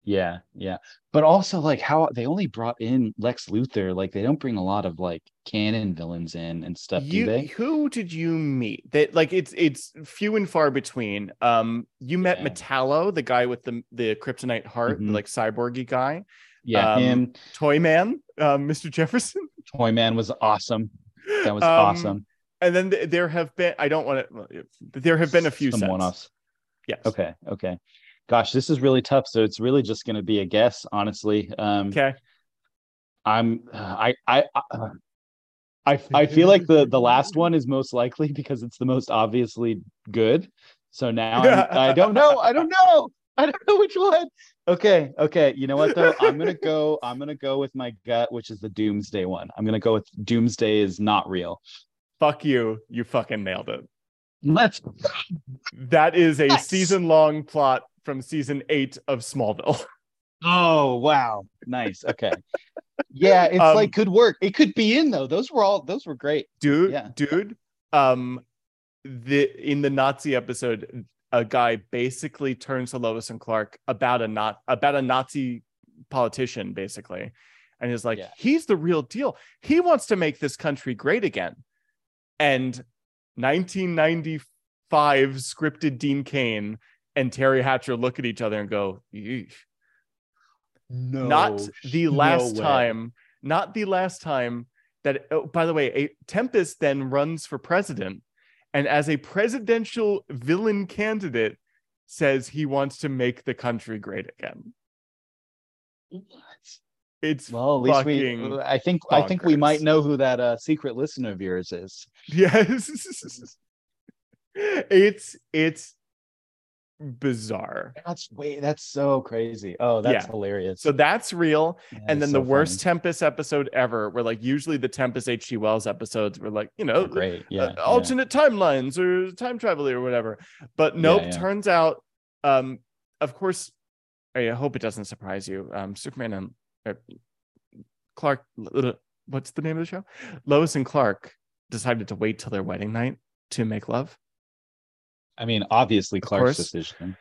Yeah yeah. But also like how they only brought in lex luthor like they don't bring a lot of like canon villains in and stuff you do they? who did you meet? That like it's it's few and far between. Um you met Yeah. metallo the guy with the the kryptonite heart the Mhm. like cyborgy guy. Yeah um, him. Toy man um mr jefferson. Toy man was awesome. That was Um, awesome. and then th- there have been i don't want to there have been a few Some one-offs. yes. Okay, okay. Gosh, this is really tough. So it's really just going to be a guess, honestly. Um, okay I'm, I, I, I, I, feel like the the last one is most likely because it's the most obviously good. So now I'm, I don't know. I don't know. I don't know which one. Okay, okay. You know what though? I'm gonna go. I'm gonna go with my gut, which is the Doomsday one. I'm gonna go with Doomsday is not real. fuck you you fucking nailed it Let's. That is a Yes. season long plot from season eight of Smallville. Oh wow, nice. Okay. Yeah, it's Um, like good work. It could be in though. Those were all. Those were great. Dude, Yeah. dude. Um the in the Nazi episode, a guy basically turns to Lois and Clark about a not about a Nazi politician, basically. And is like, Yeah. he's the real deal. He wants to make this country great again. And 1995 scripted Dean Cain and Teri Hatcher look at each other and go, "Yeesh." No, not the last way. time not the last time that oh, by the way, a Tempest then runs for president and as a presidential villain candidate says he wants to make the country great again. It's Well, at least we. I think. I think we might know who that uh, secret listener of yours is. yes. it's it's bizarre. That's way. That's so crazy. Oh, that's Yeah. hilarious. So that's real. That and then so the worst funny. Tempest episode ever, where like usually the Tempest H.G. Wells episodes were like, you know, Oh, great. Yeah. uh, yeah. alternate timelines or time travel or whatever. But nope, yeah. turns out, um, of course, I hope it doesn't surprise you. Um, Superman and uh, Clark, what's the name of the show? Lois and Clark decided to wait till their wedding night to make love. I mean, obviously, Clark's course. decision.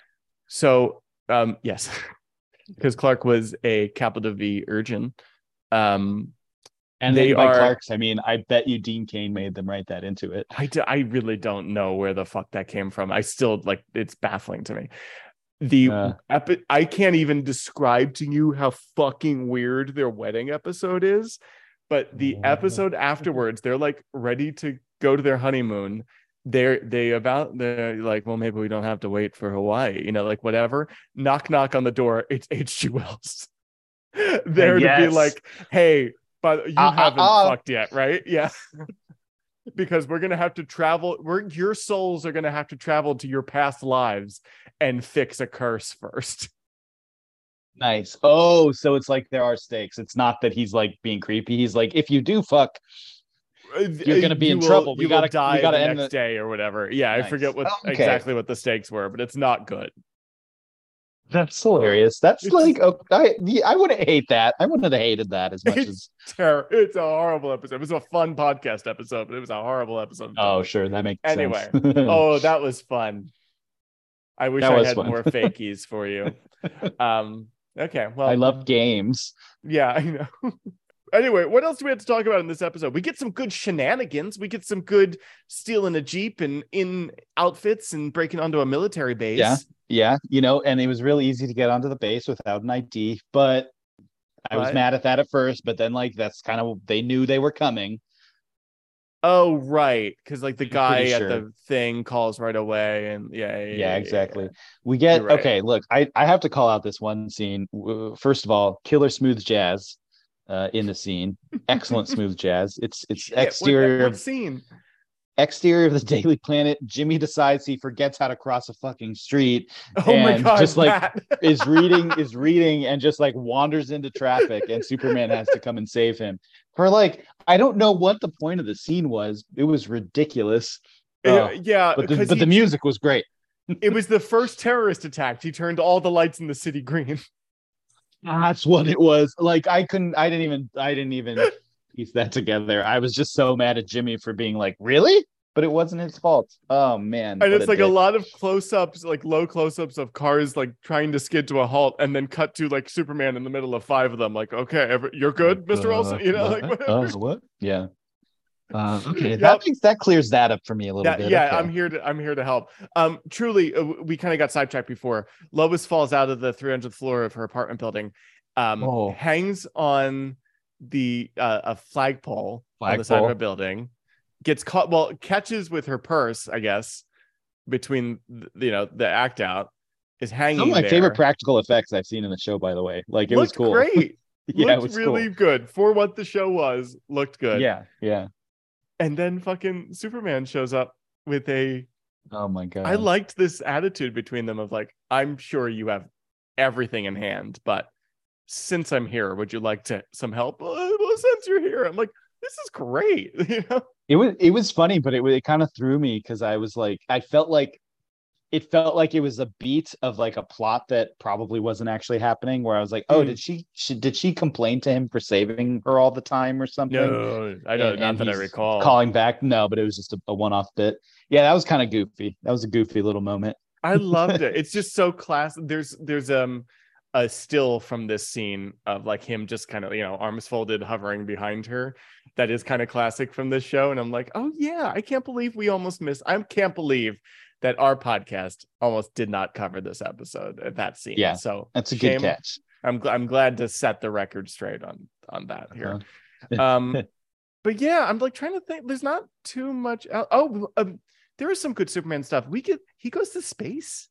So, um, yes, because Clark was a capital V urgin. Um, And They they by are- Clark's, I mean, I bet you Dean Cain made them write that into it. I, do, I really don't know where the fuck that came from. I still like it's baffling to me. The Yeah. epi- I can't even describe to you how fucking weird their wedding episode is, but the Oh. episode afterwards, they're like ready to go to their honeymoon. They're they about they're like, well, maybe we don't have to wait for Hawaii, you know, like whatever. Knock knock on the door. It's H.G. Wells. there to be like, hey, but you Uh, uh, haven't uh. fucked yet, right? Yeah. because we're gonna have to travel. We're your souls are gonna have to travel to your past lives and fix a curse first. Nice. Oh, so it's like there are stakes. It's not that he's like being creepy. He's like, if you do fuck, uh, You're uh, gonna be You in will- trouble. We You gotta- die we gotta the end next the- day or whatever. Yeah, I forget what Okay. exactly what the stakes were, but it's not good. That's hilarious. That's It's- like, oh, I, I wouldn't hate that. I wouldn't have hated that as much as. It's ter- It's a horrible episode. It was a fun podcast episode, but it was a horrible episode. Oh, sure, that makes sense. Anyway. oh, that was fun. I wish That I had fun. more fakies for you. Um. Okay. Well, I love games. Yeah, I know. anyway, what else do we have to talk about in this episode? We get some good shenanigans. We get some good stealing a jeep and in outfits and breaking onto a military base. Yeah. Yeah, you know, and it was really easy to get onto the base without an ID, but I was Right. mad at that at first, but then like that's kind of they knew they were coming. Oh, right. Because like the guy pretty at sure. the thing calls right away, and yeah, yeah, Yeah, exactly. We get right. okay. Look, I I have to call out this one scene. First of all, killer smooth jazz uh, in the scene. Excellent smooth jazz. It's it's Shit, what- exterior What, scene? Exterior of the Daily Planet. Jimmy decides he forgets how to cross a fucking street. Oh my And god! just like- is reading is reading and just like wanders into traffic, and Superman has to come and save him. For like, I don't know what the point of the scene was. It was ridiculous. Uh, Uh, yeah, but the, but the music was great. it was the first terrorist attack. He turned all the lights in the city green. That's what it was. Like I couldn't I didn't even I didn't even piece that together. I was just so mad at Jimmy for being like, really? But it wasn't his fault. Oh man. and it's like a lot of close-ups like low close-ups of cars like trying to skid to a halt and then cut to like superman in the middle of five of them like okay ever, you're good mr Uh, Olsen you know like what? whatever. Uh, what? Yeah. Uh, okay, Yep. that makes that clears that up for me a little yeah, bit. yeah okay. i'm here to i'm here to help um truly uh, we kind of got sidetracked before lois falls out of the 300th floor of her apartment building um Oh. hangs on the uh, a flagpole on the side of a building gets caught well catches with her purse i guess between the, you know the act out is hanging Some of my there. favorite practical effects I've seen in the show, by the way. Like it was looked cool. great yeah, looked it was really cool. good for what the show was looked good Yeah, yeah. and then fucking superman shows up with a Oh my god. I liked this attitude between them of like i'm sure you have everything in hand but since i'm here would you like to some help uh, well since you're here i'm like this is great you know it was it was funny, but it it kind of threw me because I was like, I felt like it felt like it was a beat of like a plot that probably wasn't actually happening. Where I was like, oh, Mm. did she, she did she complain to him for saving her all the time or something? no i don't And- not and that i recall Calling back, no, but it was just a, a one-off bit. Yeah, that was kind of goofy. That was a goofy little moment. I loved it. It's just so class. There's there's um a still from this scene of like him just kind of you know arms folded hovering behind her that is kind of classic from this show and i'm like oh yeah i can't believe we almost missed i can't believe that our podcast almost did not cover this episode at that scene Yeah, so That's a shame. good catch. i'm i'm glad to set the record straight on on that here Uh-huh. um but yeah, I'm like trying to think. There's not too much. oh, um, there is some good Superman stuff. We could. He goes to space.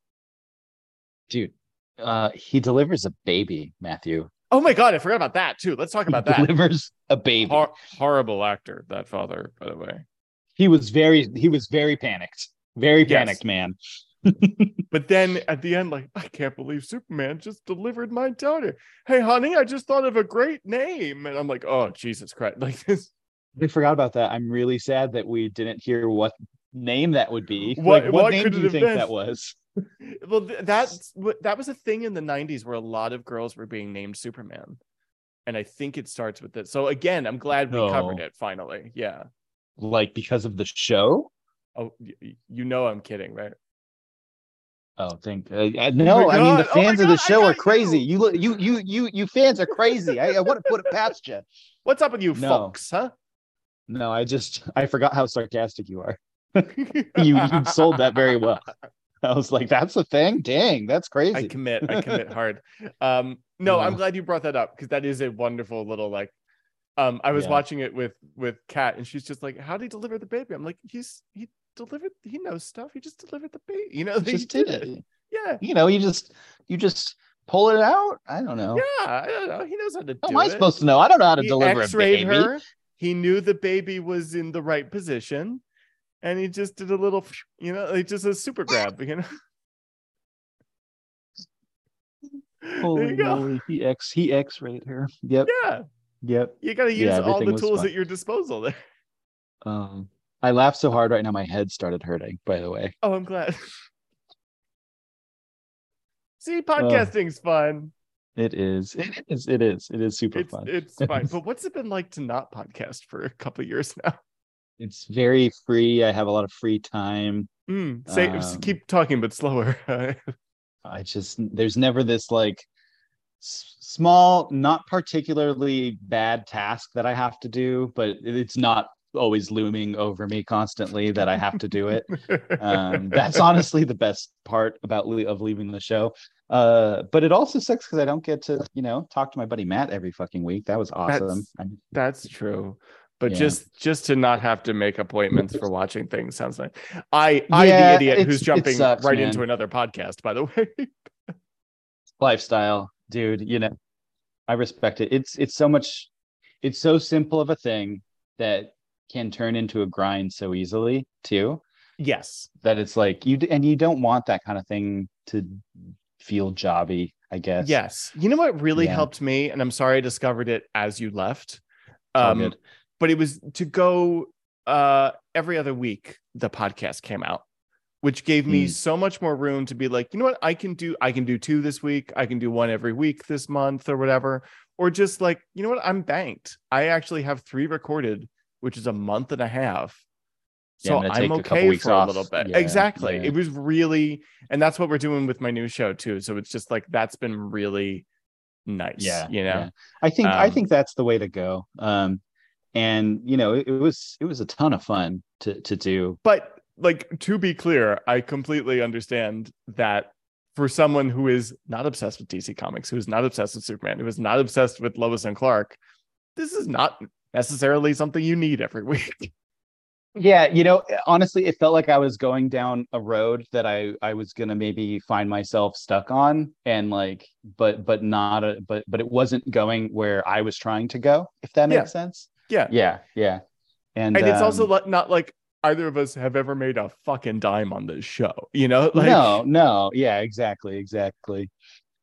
dude. Uh, he delivers a baby, Matthew. Oh my god, I forgot about that too. Let's talk about he that. delivers a baby. Hor- horrible actor, that father, by the way. He was very he was very panicked. Very Yes. panicked, man. But then at the end, like, I can't believe Superman just delivered my daughter. Hey, honey, I just thought of a great name. And I'm like, oh, Jesus Christ. Like this. I forgot about that. I'm really sad that we didn't hear what name that would be. What- Like, what name could do you think been? that was? Well, th- that's that was a thing in the 90s where a lot of girls were being named Superman. And I think it starts with this. So again, I'm glad we covered it finally. Yeah. Like because of the show? Oh, you know I'm kidding, right? Oh, thank uh, uh, no. my I mean, the God. Oh fans of the show are crazy. you. You, you, you, you fans are crazy. I, I want to put it past you. What's up with you No. folks, huh? No, I just I forgot how sarcastic you are. You you sold that very well. I was like, that's a thing. Dang, that's crazy. I commit. I commit hard. Um, no, I'm glad you brought that up because that is a wonderful little like. Um, I was Yeah. watching it with with Kat, and she's just like, "How did he deliver the baby?" I'm like, "He's he delivered. He knows stuff. He just delivered the baby. You know, he just did did it. it. Yeah, You know, you just you just pull it out. I don't know. yeah. I don't know. He knows how to How do am I it. supposed to know? I don't know how to he deliver a X-rayed baby. her. He knew the baby was in the right position, and he just did a little, you know, like just a super grab. You know. there Holy moly, he X he X-rayed her. Yep, Yeah, yep. you got to use Yeah, all the tools at your disposal there. Um, I laughed so hard right now, my head started hurting. By the way, Oh, I'm glad. See, podcasting's fun. it is, it is, it is, it is super It's fun. it's fine. But what's it been like to not podcast for a couple of years now? It's very free. I have a lot of free time. Mm, say Um, keep talking, but slower. I just there's never this like s- small, not particularly bad task that I have to do, but it's not always looming over me constantly that I have to do it. Um, that's honestly the best part about le- of leaving the show. Uh, but it also sucks because I don't get to you know talk to my buddy Matt every fucking week. That was awesome. That's- That's true. But Yeah. just just to not have to make appointments for watching things sounds like I I Yeah, the idiot who's jumping sucks, right man. into another podcast, by the way. lifestyle, dude. You know, I respect it. It's it's so much. It's so simple of a thing that can turn into a grind so easily too. yes. That it's like you and you don't want that kind of thing to feel jobby. I guess. Yes. You know what really Yeah. helped me? And I'm sorry I discovered it as you left. Um. But it was to go uh every other week the podcast came out which gave me Mm. so much more room to be like you know what i can do i can do two this week i can do one every week this month or whatever or just like you know what i'm banked i actually have three recorded which is a month and a half Yeah, so I'm i'm okay weeks for a little bit Yeah, exactly yeah. it was really and that's what we're doing with my new show too so it's just like that's been really nice Yeah. you know yeah. I think I Um, think that's the way to go. Um, and you know, it, it was it was a ton of fun to to do. but like to be clear i completely understand that for someone who is not obsessed with dc comics who is not obsessed with superman who is not obsessed with lois and clark this is not necessarily something you need every week Yeah, you know, honestly, it felt like I was going down a road that I I was gonna maybe find myself stuck on, and like, but but not a but but it wasn't going where I was trying to go. If that Yeah. makes sense. Yeah Yeah, yeah, and and it's also um, not like either of us have ever made a fucking dime on this show you know like no, no, yeah, exactly, exactly.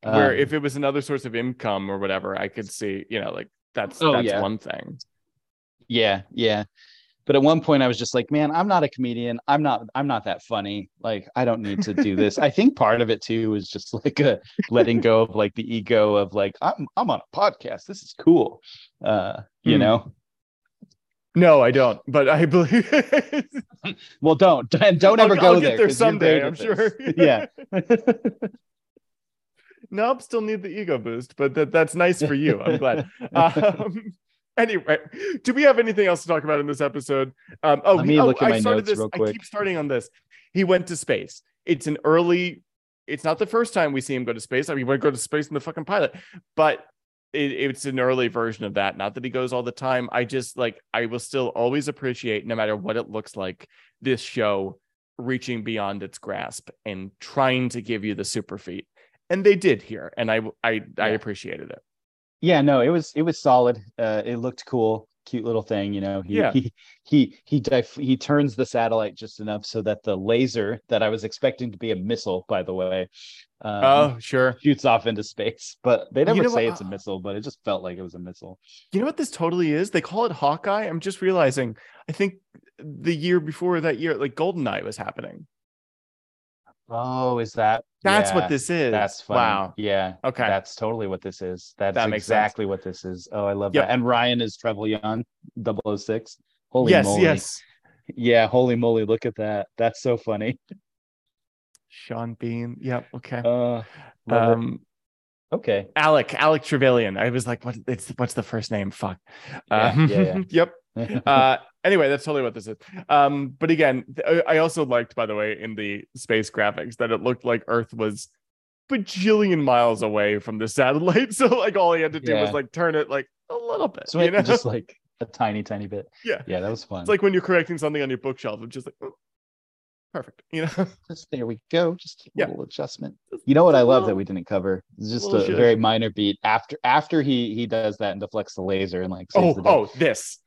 where Um, if it was another source of income or whatever i could see you know like that's Oh, that's yeah. one thing yeah, yeah. But at one point, I was just like, "Man, I'm not a comedian. I'm not. I'm not that funny. Like, I don't need to do this." I think part of it too was just like a letting go of like the ego of like, "I'm I'm on a podcast. This is cool." Uh, you Hmm. know. No i don't but i believe Well, don't and don't I'll- ever I'll go get there. there someday, I'm sure. yeah. nope still need the ego boost but that, that's nice for you i'm glad um anyway do we have anything else to talk about in this episode um oh, me oh, look at i started notes this i keep starting on this he went to space it's an early it's not the first time we see him go to space i mean he went go to space in the fucking pilot but it, it's an early version of that. Not that he goes all the time. I just like I will still always appreciate, no matter what it looks like, this show reaching beyond its grasp and trying to give you the super feat. And they did here, and I I I appreciated it. Yeah, no, it was it was solid. Uh, it looked cool, cute little thing. You know, he Yeah. he he he dif- he turns the satellite just enough so that the laser that I was expecting to be a missile, by the way, um, Oh, sure. shoots off into space. But they never know say what? it's a missile, but it just felt like it was a missile. You know what this totally is? They call it Hawkeye. I'm just realizing. I think the year before that year, like Goldeneye was happening. Oh, is that? That's yeah, what this is. That's funny. wow. Yeah. Okay. That's totally what this is. That's That makes sense. exactly what this is. Oh, I love Yep. that. And Ryan is Trevelyan, 006. Holy yes, moly. yes. Yeah, holy moly, look at that. That's so funny. Sean Bean. Yep. Okay. Uh. Um, okay. Alec, Alec Trevelyan. I was like, what? It's what's the first name? Fuck. Yeah, Um, yeah, yep. uh anyway that's totally what this is um but again i also liked by the way in the space graphics that it looked like earth was bajillion miles away from the satellite so like all he had to do was like turn it like a little bit so you know just like a tiny, tiny bit. Yeah. Yeah, that was fun. it's like when you're correcting something on your bookshelf it's just like oh, perfect you know just there we go. Just a Yeah. little adjustment. You know what I love that we didn't cover? It's just little a shit. very minor beat after after he he does that and deflects the laser and like saves oh the day. oh this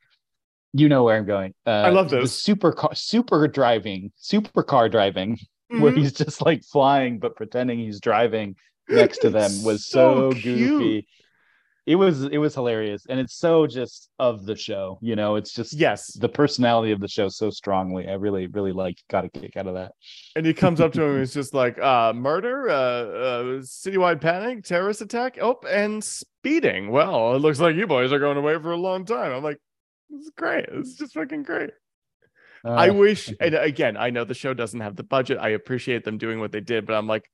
you know where I'm going. Uh, I love the those. super car, super driving, super car driving, where Mhm. he's just like flying but pretending he's driving next to them was So so, cute. goofy. It was it was hilarious, and it's so just of the show. You know, it's just yes the personality of the show so strongly. I really really like got a kick out of that. and he comes up to him and it's just like uh murder uh, uh citywide panic terrorist attack oh and speeding well it looks like you boys are going away for a long time i'm like is great it's just fucking great i Uh, wish and again i know the show doesn't have the budget i appreciate them doing what they did but i'm like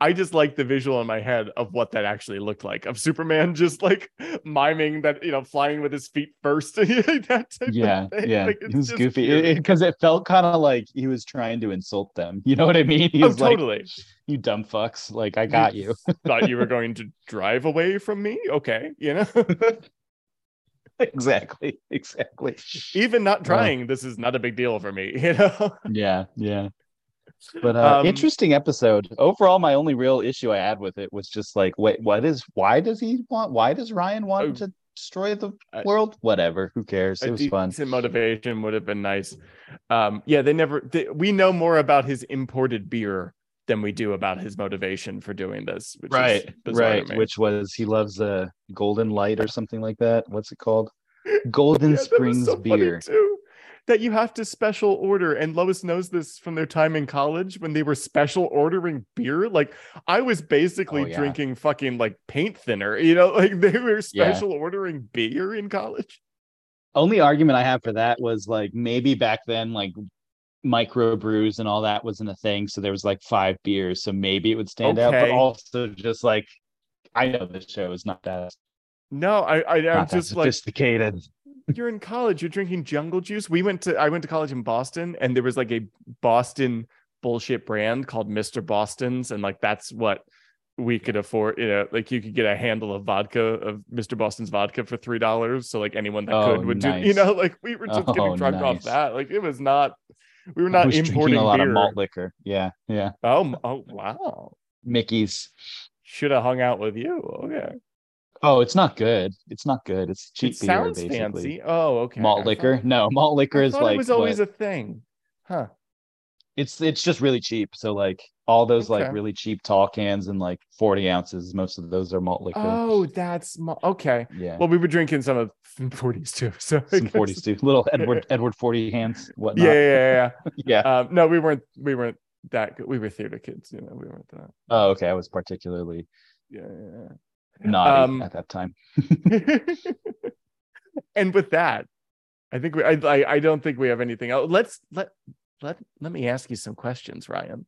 I just like the visual in my head of what that actually looked like of Superman just like miming that, you know, flying with his feet first. that type of yeah, thing. yeah, Like, it was goofy because it, felt kind of like he was trying to insult them. You know what I mean? He oh, was like, totally. "You dumb fucks! Like I got you." Thought you were going to drive away from me? Okay, you know, exactly, exactly. even not Uh. trying, this is not a big deal for me. You know, Yeah, yeah. But uh Um, interesting episode. Overall, my only real issue I had with it was just like, wait, what is why does he want why does Ryan want Oh, to destroy the world? Whatever. Who cares? It was fun. motivation would have been nice. Um, yeah, they never. They, we know more about his imported beer than we do about his motivation for doing this. Which Right, is right. Which was he loves a golden light or something like that. What's it called? Golden Yeah, Springs so beer. too. That you have to special order, and Lois knows this from their time in college when they were special ordering beer. Like I was basically Oh, yeah. drinking fucking like paint thinner, you know, like they were special ordering beer in college. Only argument I have for that was like maybe back then, like micro brews and all that wasn't a thing. So there was like five beers. So maybe it would stand out. But also just like I know this show is not that No, I, I that just like sophisticated. you're in college, you're drinking jungle juice. We went to I went to college in Boston, and there was like a Boston bullshit brand called Mr. Boston's, and like that's what we could afford. You know, like you could get a handle of vodka of Mr. Boston's vodka for three dollars. So like anyone that Oh, could would do. You know, like we were just Oh, getting drunk off that. Like it was not. We were not importing a lot beer. of malt liquor. Yeah, yeah. Oh, oh wow! Mickey's. Should have hung out with you. Okay, Oh, it's not good. It's not good. It's cheap it beer, sounds basically. fancy. Oh, okay. Malt I liquor? thought- No, malt liquor I is like it was always what- a thing, huh? It's it's just really cheap. So like all those like really cheap tall cans and like 40 ounces, most of those are malt liquor. Oh, that's okay. yeah. Well, we were drinking some of 40s too. So Some 40s too. Little Edward Edward 40 hands, Yeah, whatnot. yeah, yeah. yeah. yeah. um, no, we weren't. We weren't that good. We were theater kids. You know, we weren't that. Oh, okay. I was particularly Yeah, yeah, naughty Um, at that time. and with that, I think we. I, I. I don't think we have anything else. Let's let let let me ask you some questions, Ryan.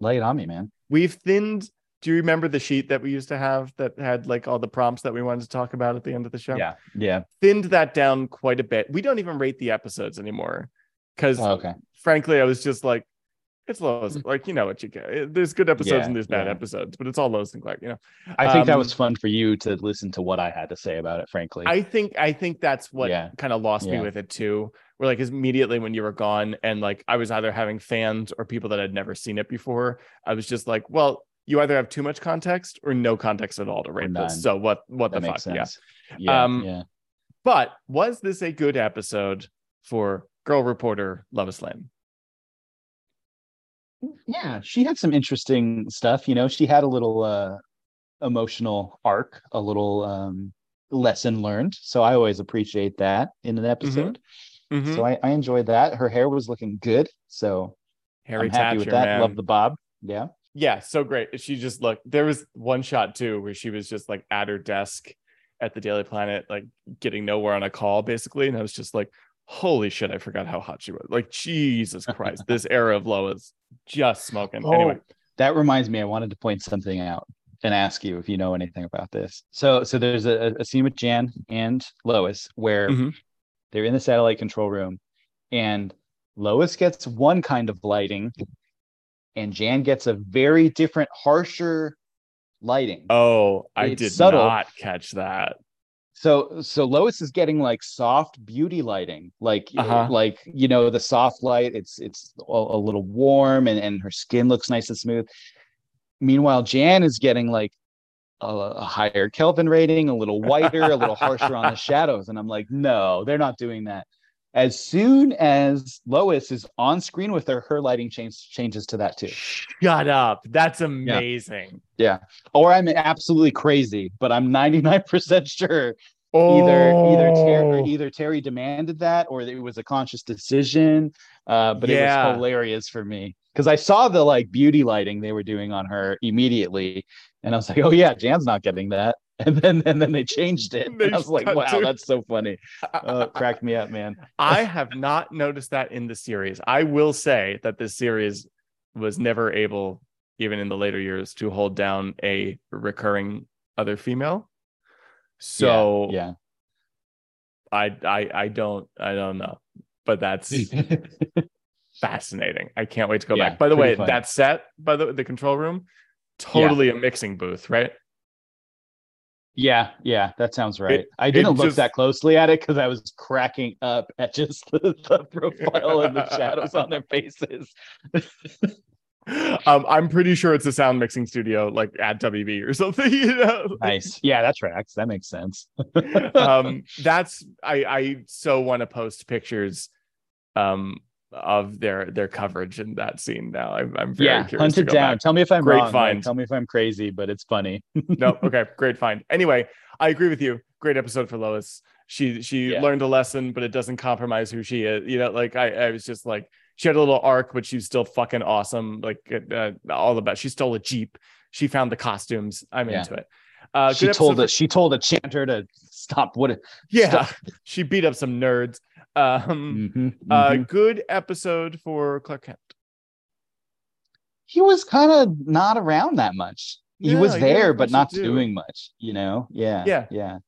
Lay it on me, man. We've thinned. Do you remember the sheet that we used to have that had like all the prompts that we wanted to talk about at the end of the show? Yeah. Yeah. thinned that down quite a bit. We don't even rate the episodes anymore because Oh, okay. frankly, I was just like, It's Lois. Like you know what you get. There's good episodes Yeah, and there's bad yeah. episodes, but it's all Lois and Clark. You know. I think that Um, was fun for you to listen to what I had to say about it, frankly. I think I think that's what Yeah. kind of lost me with it too. Where like immediately when you were gone, and like I was either having fans or people that had never seen it before. I was just like, well, you either have too much context or no context at all to rate this. So what what that the fuck? sense. Yeah. Um, yeah. But was this a good episode for girl reporter Lois Lane? Yeah she had some interesting stuff you know she had a little uh emotional arc a little um lesson learned so i always appreciate that in an episode Mhm. so I, I enjoyed that her hair was looking good so Harry i'm happy Thatcher, with that man. love the bob yeah yeah, so great. She just looked. There was one shot too where she was just like at her desk at the Daily Planet, like getting nowhere on a call, basically. And I was just like, "Holy shit! I forgot how hot she was. Like, Jesus Christ, this era of Lois just smoking." Anyway, Oh, that reminds me i wanted to point something out and ask you if you know anything about this so so there's a, a scene with jan and lois where Mhm. they're in the satellite control room and lois gets one kind of lighting and jan gets a very different harsher lighting oh, I It's did subtle. not catch that. So so lois is getting like soft beauty lighting like Uh-huh. like you know the soft light it's it's a, a little warm and and her skin looks nice and smooth. Meanwhile jan is getting like a, a higher kelvin rating a little whiter a little harsher on the shadows. And i'm like no they're not doing that as soon as lois is on screen with her her lighting change, changes to that too Shut up. That's amazing. Yeah. Or i'm absolutely crazy but i'm 99% sure either either Teri, Oh. either Teri demanded that or it was a conscious decision. Uh, but it was hilarious for me because I saw the like beauty lighting they were doing on her immediately, and I was like, oh yeah, Jan's not getting that. And then and then they changed it. They I was like, wow, to- that's so funny. Uh, cracked me up, man. I have not noticed that in the series. I will say that this series was never able, even in the later years, to hold down a recurring other female. So yeah, I I I don't I don't know, but that's fascinating. I can't wait to go Yeah, back. By the way, fun. that set by the the control room, totally a mixing booth, right? Yeah, yeah, that sounds right. I didn't look just- that closely at it because I was cracking up at just the, the profile and the shadows on their faces. um, I'm pretty sure it's a sound mixing studio like at WB or something. You know, Nice. Yeah, that tracks. That makes sense. um, that's I I so want to post pictures, um, of their their coverage in that scene. Now I'm I'm very yeah, curious hunt it down. back. Tell me if I'm Great wrong. like, find. tell me if I'm crazy, but it's funny. no, okay, great find. Anyway, I agree with you. Great episode for Lois. She she Yeah. learned a lesson, but it doesn't compromise who she is. You know, like I I was just like she had a little arc, but she's still fucking awesome. Like uh, all the best. She stole a jeep. She found the costumes. I'm Yeah. into it. Uh, she told it. She told a chanter to stop. What? Yeah, she beat up some nerds. Um, Mhm, uh, mhm. good episode for Clark Kent. he was kind of not around that much. He Yeah, was there, have but not do. doing much. You know? Yeah. Yeah. Yeah.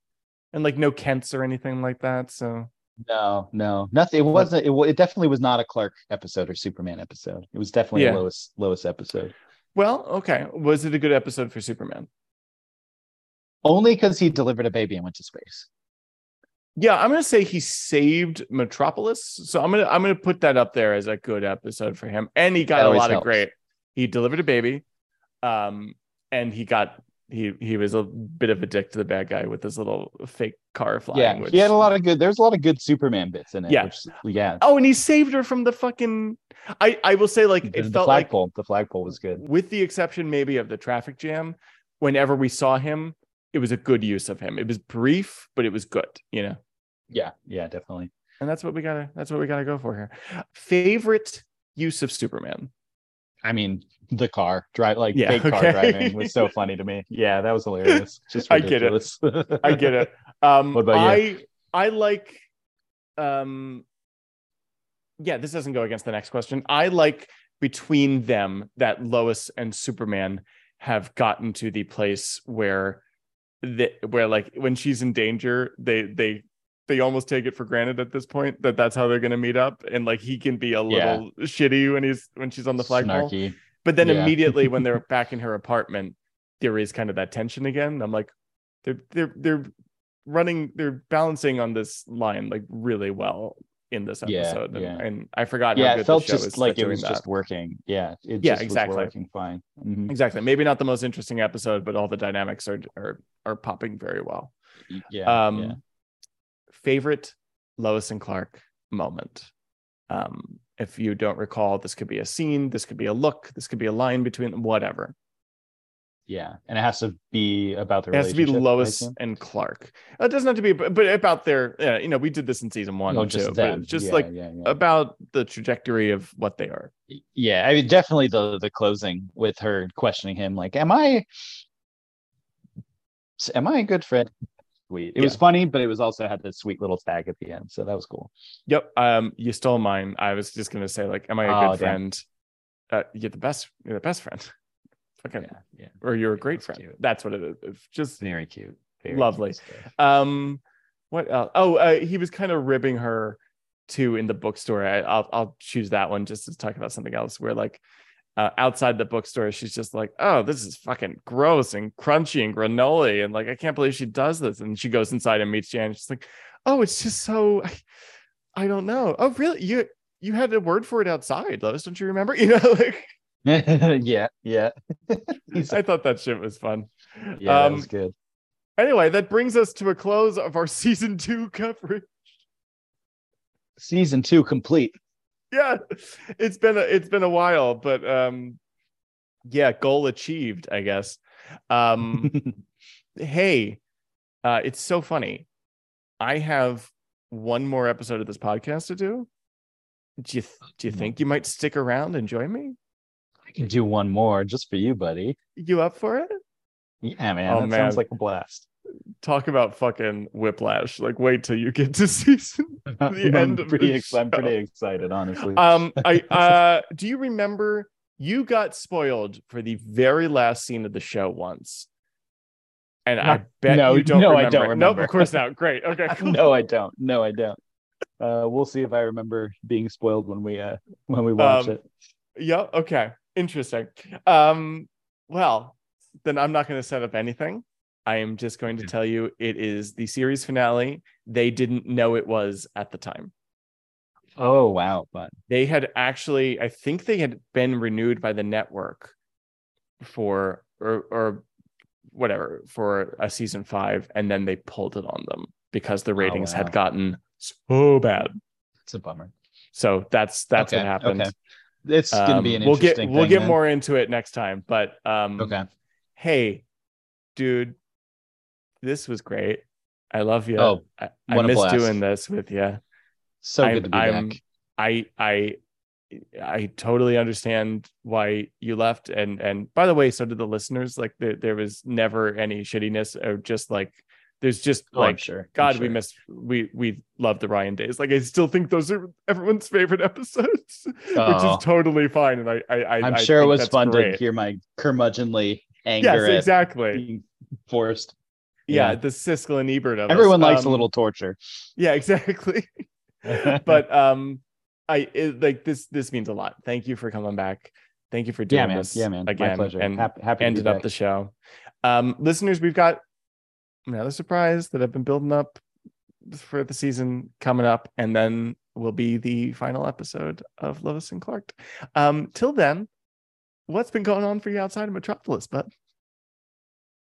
and like no Kents or anything like that. So No, no, nothing. It wasn't. It, it definitely was not a Clark episode or Superman episode. It was definitely Yeah. a Lois Lois episode. well, okay. Was it a good episode for Superman? Only because he delivered a baby and went to space. Yeah, I'm gonna say he saved Metropolis. So I'm gonna I'm gonna put that up there as a good episode for him. And he got a lot of great. He delivered a baby, um, and he got he he was a bit of a dick to the bad guy with his little fake car flying. yeah, which, he had a lot of good. There's a lot of good Superman bits in it. Yeah. which, yeah. Oh, and he saved her from the fucking. I I will say like The, it the felt like flagpole. the flagpole was good. with the exception maybe of the traffic jam. Whenever we saw him, it was a good use of him. It was brief, but it was good. You know. Yeah, yeah, definitely. and that's what we gotta that's what we gotta go for here favorite use of superman I mean, the car drive, like Yeah, fake car driving, was so funny to me. Yeah, that was hilarious. Just I get it. ridiculous. i get it um What about i i like um yeah this doesn't go against the next question i like between them that lois and superman have gotten to the place where the, where like when she's in danger they they they almost take it for granted at this point that that's how they're going to meet up. And like he can be a little shitty when he's when she's on the flagpole but then Yeah. immediately when they're back in her apartment there is kind of that tension again. I'm like they're they're they're running they're balancing on this line like really well in this Yeah, episode and, yeah. and i forgot how Yeah, good it felt the show just like it was that. just working. Yeah, it Yeah, exactly. was working fine. Mhm. exactly maybe not the most interesting episode but all the dynamics are are are popping very well Yeah, um yeah. favorite lois and clark moment um if you don't recall this could be a scene this could be a look this could be a line between them whatever yeah, and it has to be about the it has to be lois and clark. It doesn't have to be but about their uh, you know we did this in season one No, too, just but them. just Yeah, like yeah, yeah. about the trajectory of what they are. Yeah i mean definitely the the closing with her questioning him like am i am i a good friend? Sweet. It was funny but it was also had this sweet little tag at the end so that was cool. Yep um you stole mine. I was just gonna say like am i a Oh, good damn. friend? Uh you're the best you're the best friend okay yeah yeah or you're a great That's friend cute. that's what it is It's just very cute very Lovely. cute. Um, what else? Oh, uh, he was kind of ribbing her too in the bookstore. I, I'll I'll choose that one just to talk about something else. Where like uh, outside the bookstore, she's just like, "Oh, this is fucking gross and crunchy and granola," and like, I can't believe she does this. And she goes inside and meets Jan. She's like, "Oh, it's just so." I, I don't know. Oh, really? You you had a word for it outside, Lois? Don't you remember? You know, like yeah yeah. I thought that shit was fun. yeah that um, was good. Anyway, that brings us to a close of our season two coverage. season two complete. Yeah it's been a it's been a while but um yeah goal achieved i guess. Um hey uh it's so funny. I have one more episode of this podcast to do. Do you do you think you might stick around and join me can do one more just for you buddy. You up for it? Yeah man Oh, that man. sounds like a blast. Talk about fucking whiplash. Like wait till you get to season the I'm end of pretty the ex- i'm pretty excited honestly. Um i uh do you remember you got spoiled for the very last scene of the show once? And i bet no, you don't no, I don't nope remember. of course not. Great. Okay cool. no i don't. No i don't. Uh we'll see if i remember being spoiled when we uh when we watch Um, it. yeah okay interesting. Um well then i'm not going to set up anything. I am just going to tell you it is the series finale. They didn't know it was at the time. Oh wow but they had actually i think they had been renewed by the network for or or whatever for a season five and then they pulled it on them because the ratings wow. had gotten so bad. It's a bummer. So that's that's Okay, what happened. okay. It's gonna be an Um, we'll get interesting we'll get then. more into it next time but um okay. hey dude this was great. I love you Oh, i, I miss blast. doing this with you so I'm- good to be I'm- back I I I totally understand why you left and and by the way so did the listeners. Like there, there was never any shittiness or just like there's just Oh, like sure. God we miss we we love the Ryan days. Like I still think those are everyone's favorite episodes which Oh. is totally fine. And I I, I i'm I sure it was fun great. to hear my curmudgeonly yes anger at exactly. forced. Yeah, yeah. the Siskel and Ebert of us. everyone likes a Um, little torture. Yeah exactly. But um i it, like this this means a lot. Thank you for coming back. Thank you for doing yeah man. this yeah man. Again my pleasure. and happy, happy to be ended up back. the show. Um listeners we've got another surprise that i've been building up for the season coming up and then will be the final episode of lois and clark. Um till then what's been going on for you outside of metropolis but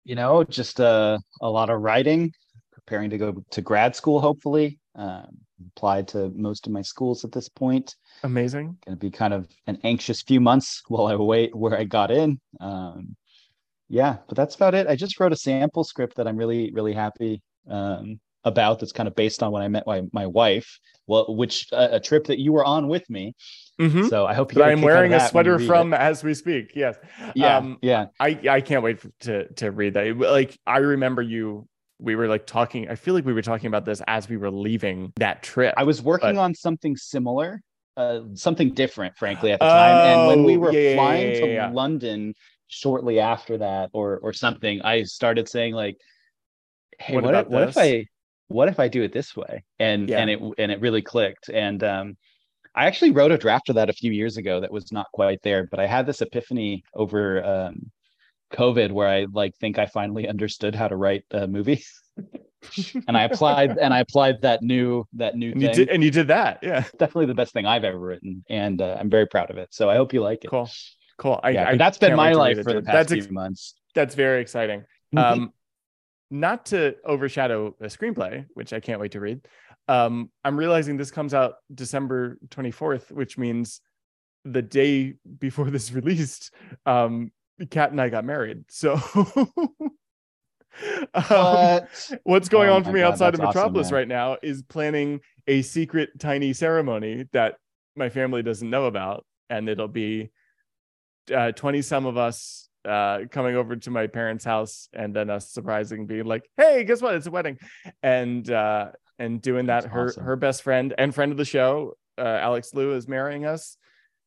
you know just uh, a lot of writing preparing to go to grad school hopefully. Um, applied to most of my schools at this point. Amazing. Going to be kind of an anxious few months while i wait where i got in. Um, yeah but that's about it i just wrote a sample script that i'm really really happy um, about that's kind of based on when i met my, my wife well which uh, a trip that you were on with me Mhm. so i hope you i'm kick out of wearing a that when you sweater from it. as we speak yes yeah um, yeah I I can't wait to to read that. Like I remember you we were like talking I feel like we were talking about this as we were leaving that trip. I was working But- on something similar, uh, something different, frankly, at the time. And when we Oh, were yeah, flying yeah, to yeah, yeah. London shortly after that, or or something, I started saying like, "Hey, What what, if, what if? I, what if I do it this way? And Yeah. and it and it really clicked. And um, I actually wrote a draft of that a few years ago that was not quite there, but I had this epiphany over um, COVID where I like think I finally understood how to write a movie. and I applied and I applied that new that new And thing. you did, and you did that. Yeah. Definitely the best thing I've ever written, and uh, I'm very proud of it. So I hope you like it. Cool. Cool. I, yeah, I that's been my life for the past That's few months. that's very exciting. Mhm. Um, not to overshadow a screenplay, which I can't wait to read. Um, I'm realizing this comes out December 24th, which means the day before this released, um, Kat and I got married. So, um, what's going Oh on for me God, outside of that's awesome, Metropolis right now is planning a secret tiny ceremony that my family doesn't know about, and it'll be uh, 20 some of us uh, coming over to my parents' house, and then us surprising, being like, "Hey, guess what? It's a wedding," and uh, and doing that. That's her awesome. her best friend and friend of the show, uh, Alex Liu, is marrying us.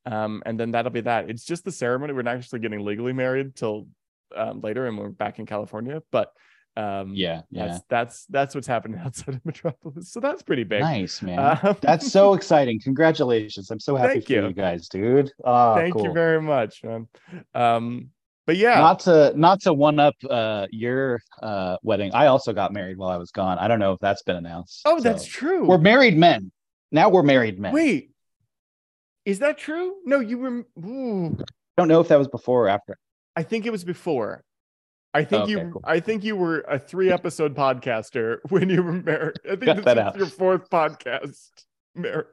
Um, and then that'll be that. It's just the ceremony. We're not actually getting legally married till um, later, and we're back in California. But um, yeah, yeah, that's that's that's what's happening outside of Metropolis. So that's pretty big. nice man. Um, That's so exciting. Congratulations. I'm so happy Thank for you. you guys, dude. Oh, thank cool. you very much, man. Um, but yeah, Not to not to one up uh your uh wedding. I also got married while I was gone. I don't know if that's been announced. oh, that's true. We're married men. Now we're married men. Wait, is that true? No, you were. Ooh, I don't know if that was before or after. I think it was before. I think Okay, you. cool. I think you were a three episode podcaster when you were married. I think Cut this is out. your fourth podcast, Mary.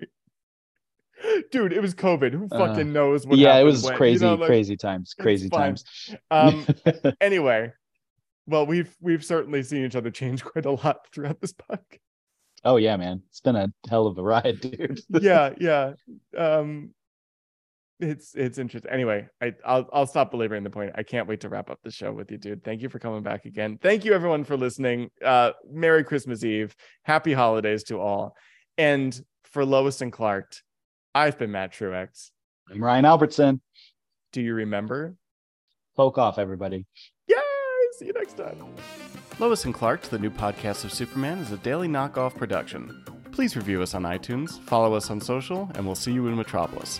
Dude, it was COVID. Who Uh, fucking knows what? yeah, it was when, you crazy, know, like, crazy times, crazy times. Um, anyway, well, we've we've certainly seen each other change quite a lot throughout this podcast. oh yeah, man. It's been a hell of a ride, dude. yeah, yeah. Um, it's it's interesting. Anyway, I I'll I'll stop belaboring the point. I can't wait to wrap up the show with you, dude. Thank you for coming back again. Thank you everyone for listening. Uh, Merry Christmas Eve. Happy holidays to all. And for Lois and Clark, I've been Matt Truex. I'm Ryan Albertson. Do you remember? Poke off, everybody. Yay! See you next time. Lois and Clark, the new podcast of Superman, is a daily knockoff production. Please review us on iTunes, follow us on social, and we'll see you in Metropolis.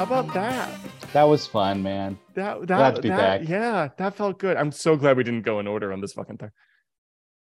How about that? That was fun, man. That that, Glad to be that- back. Yeah, that felt good. I'm so glad we didn't go in order on this fucking thing.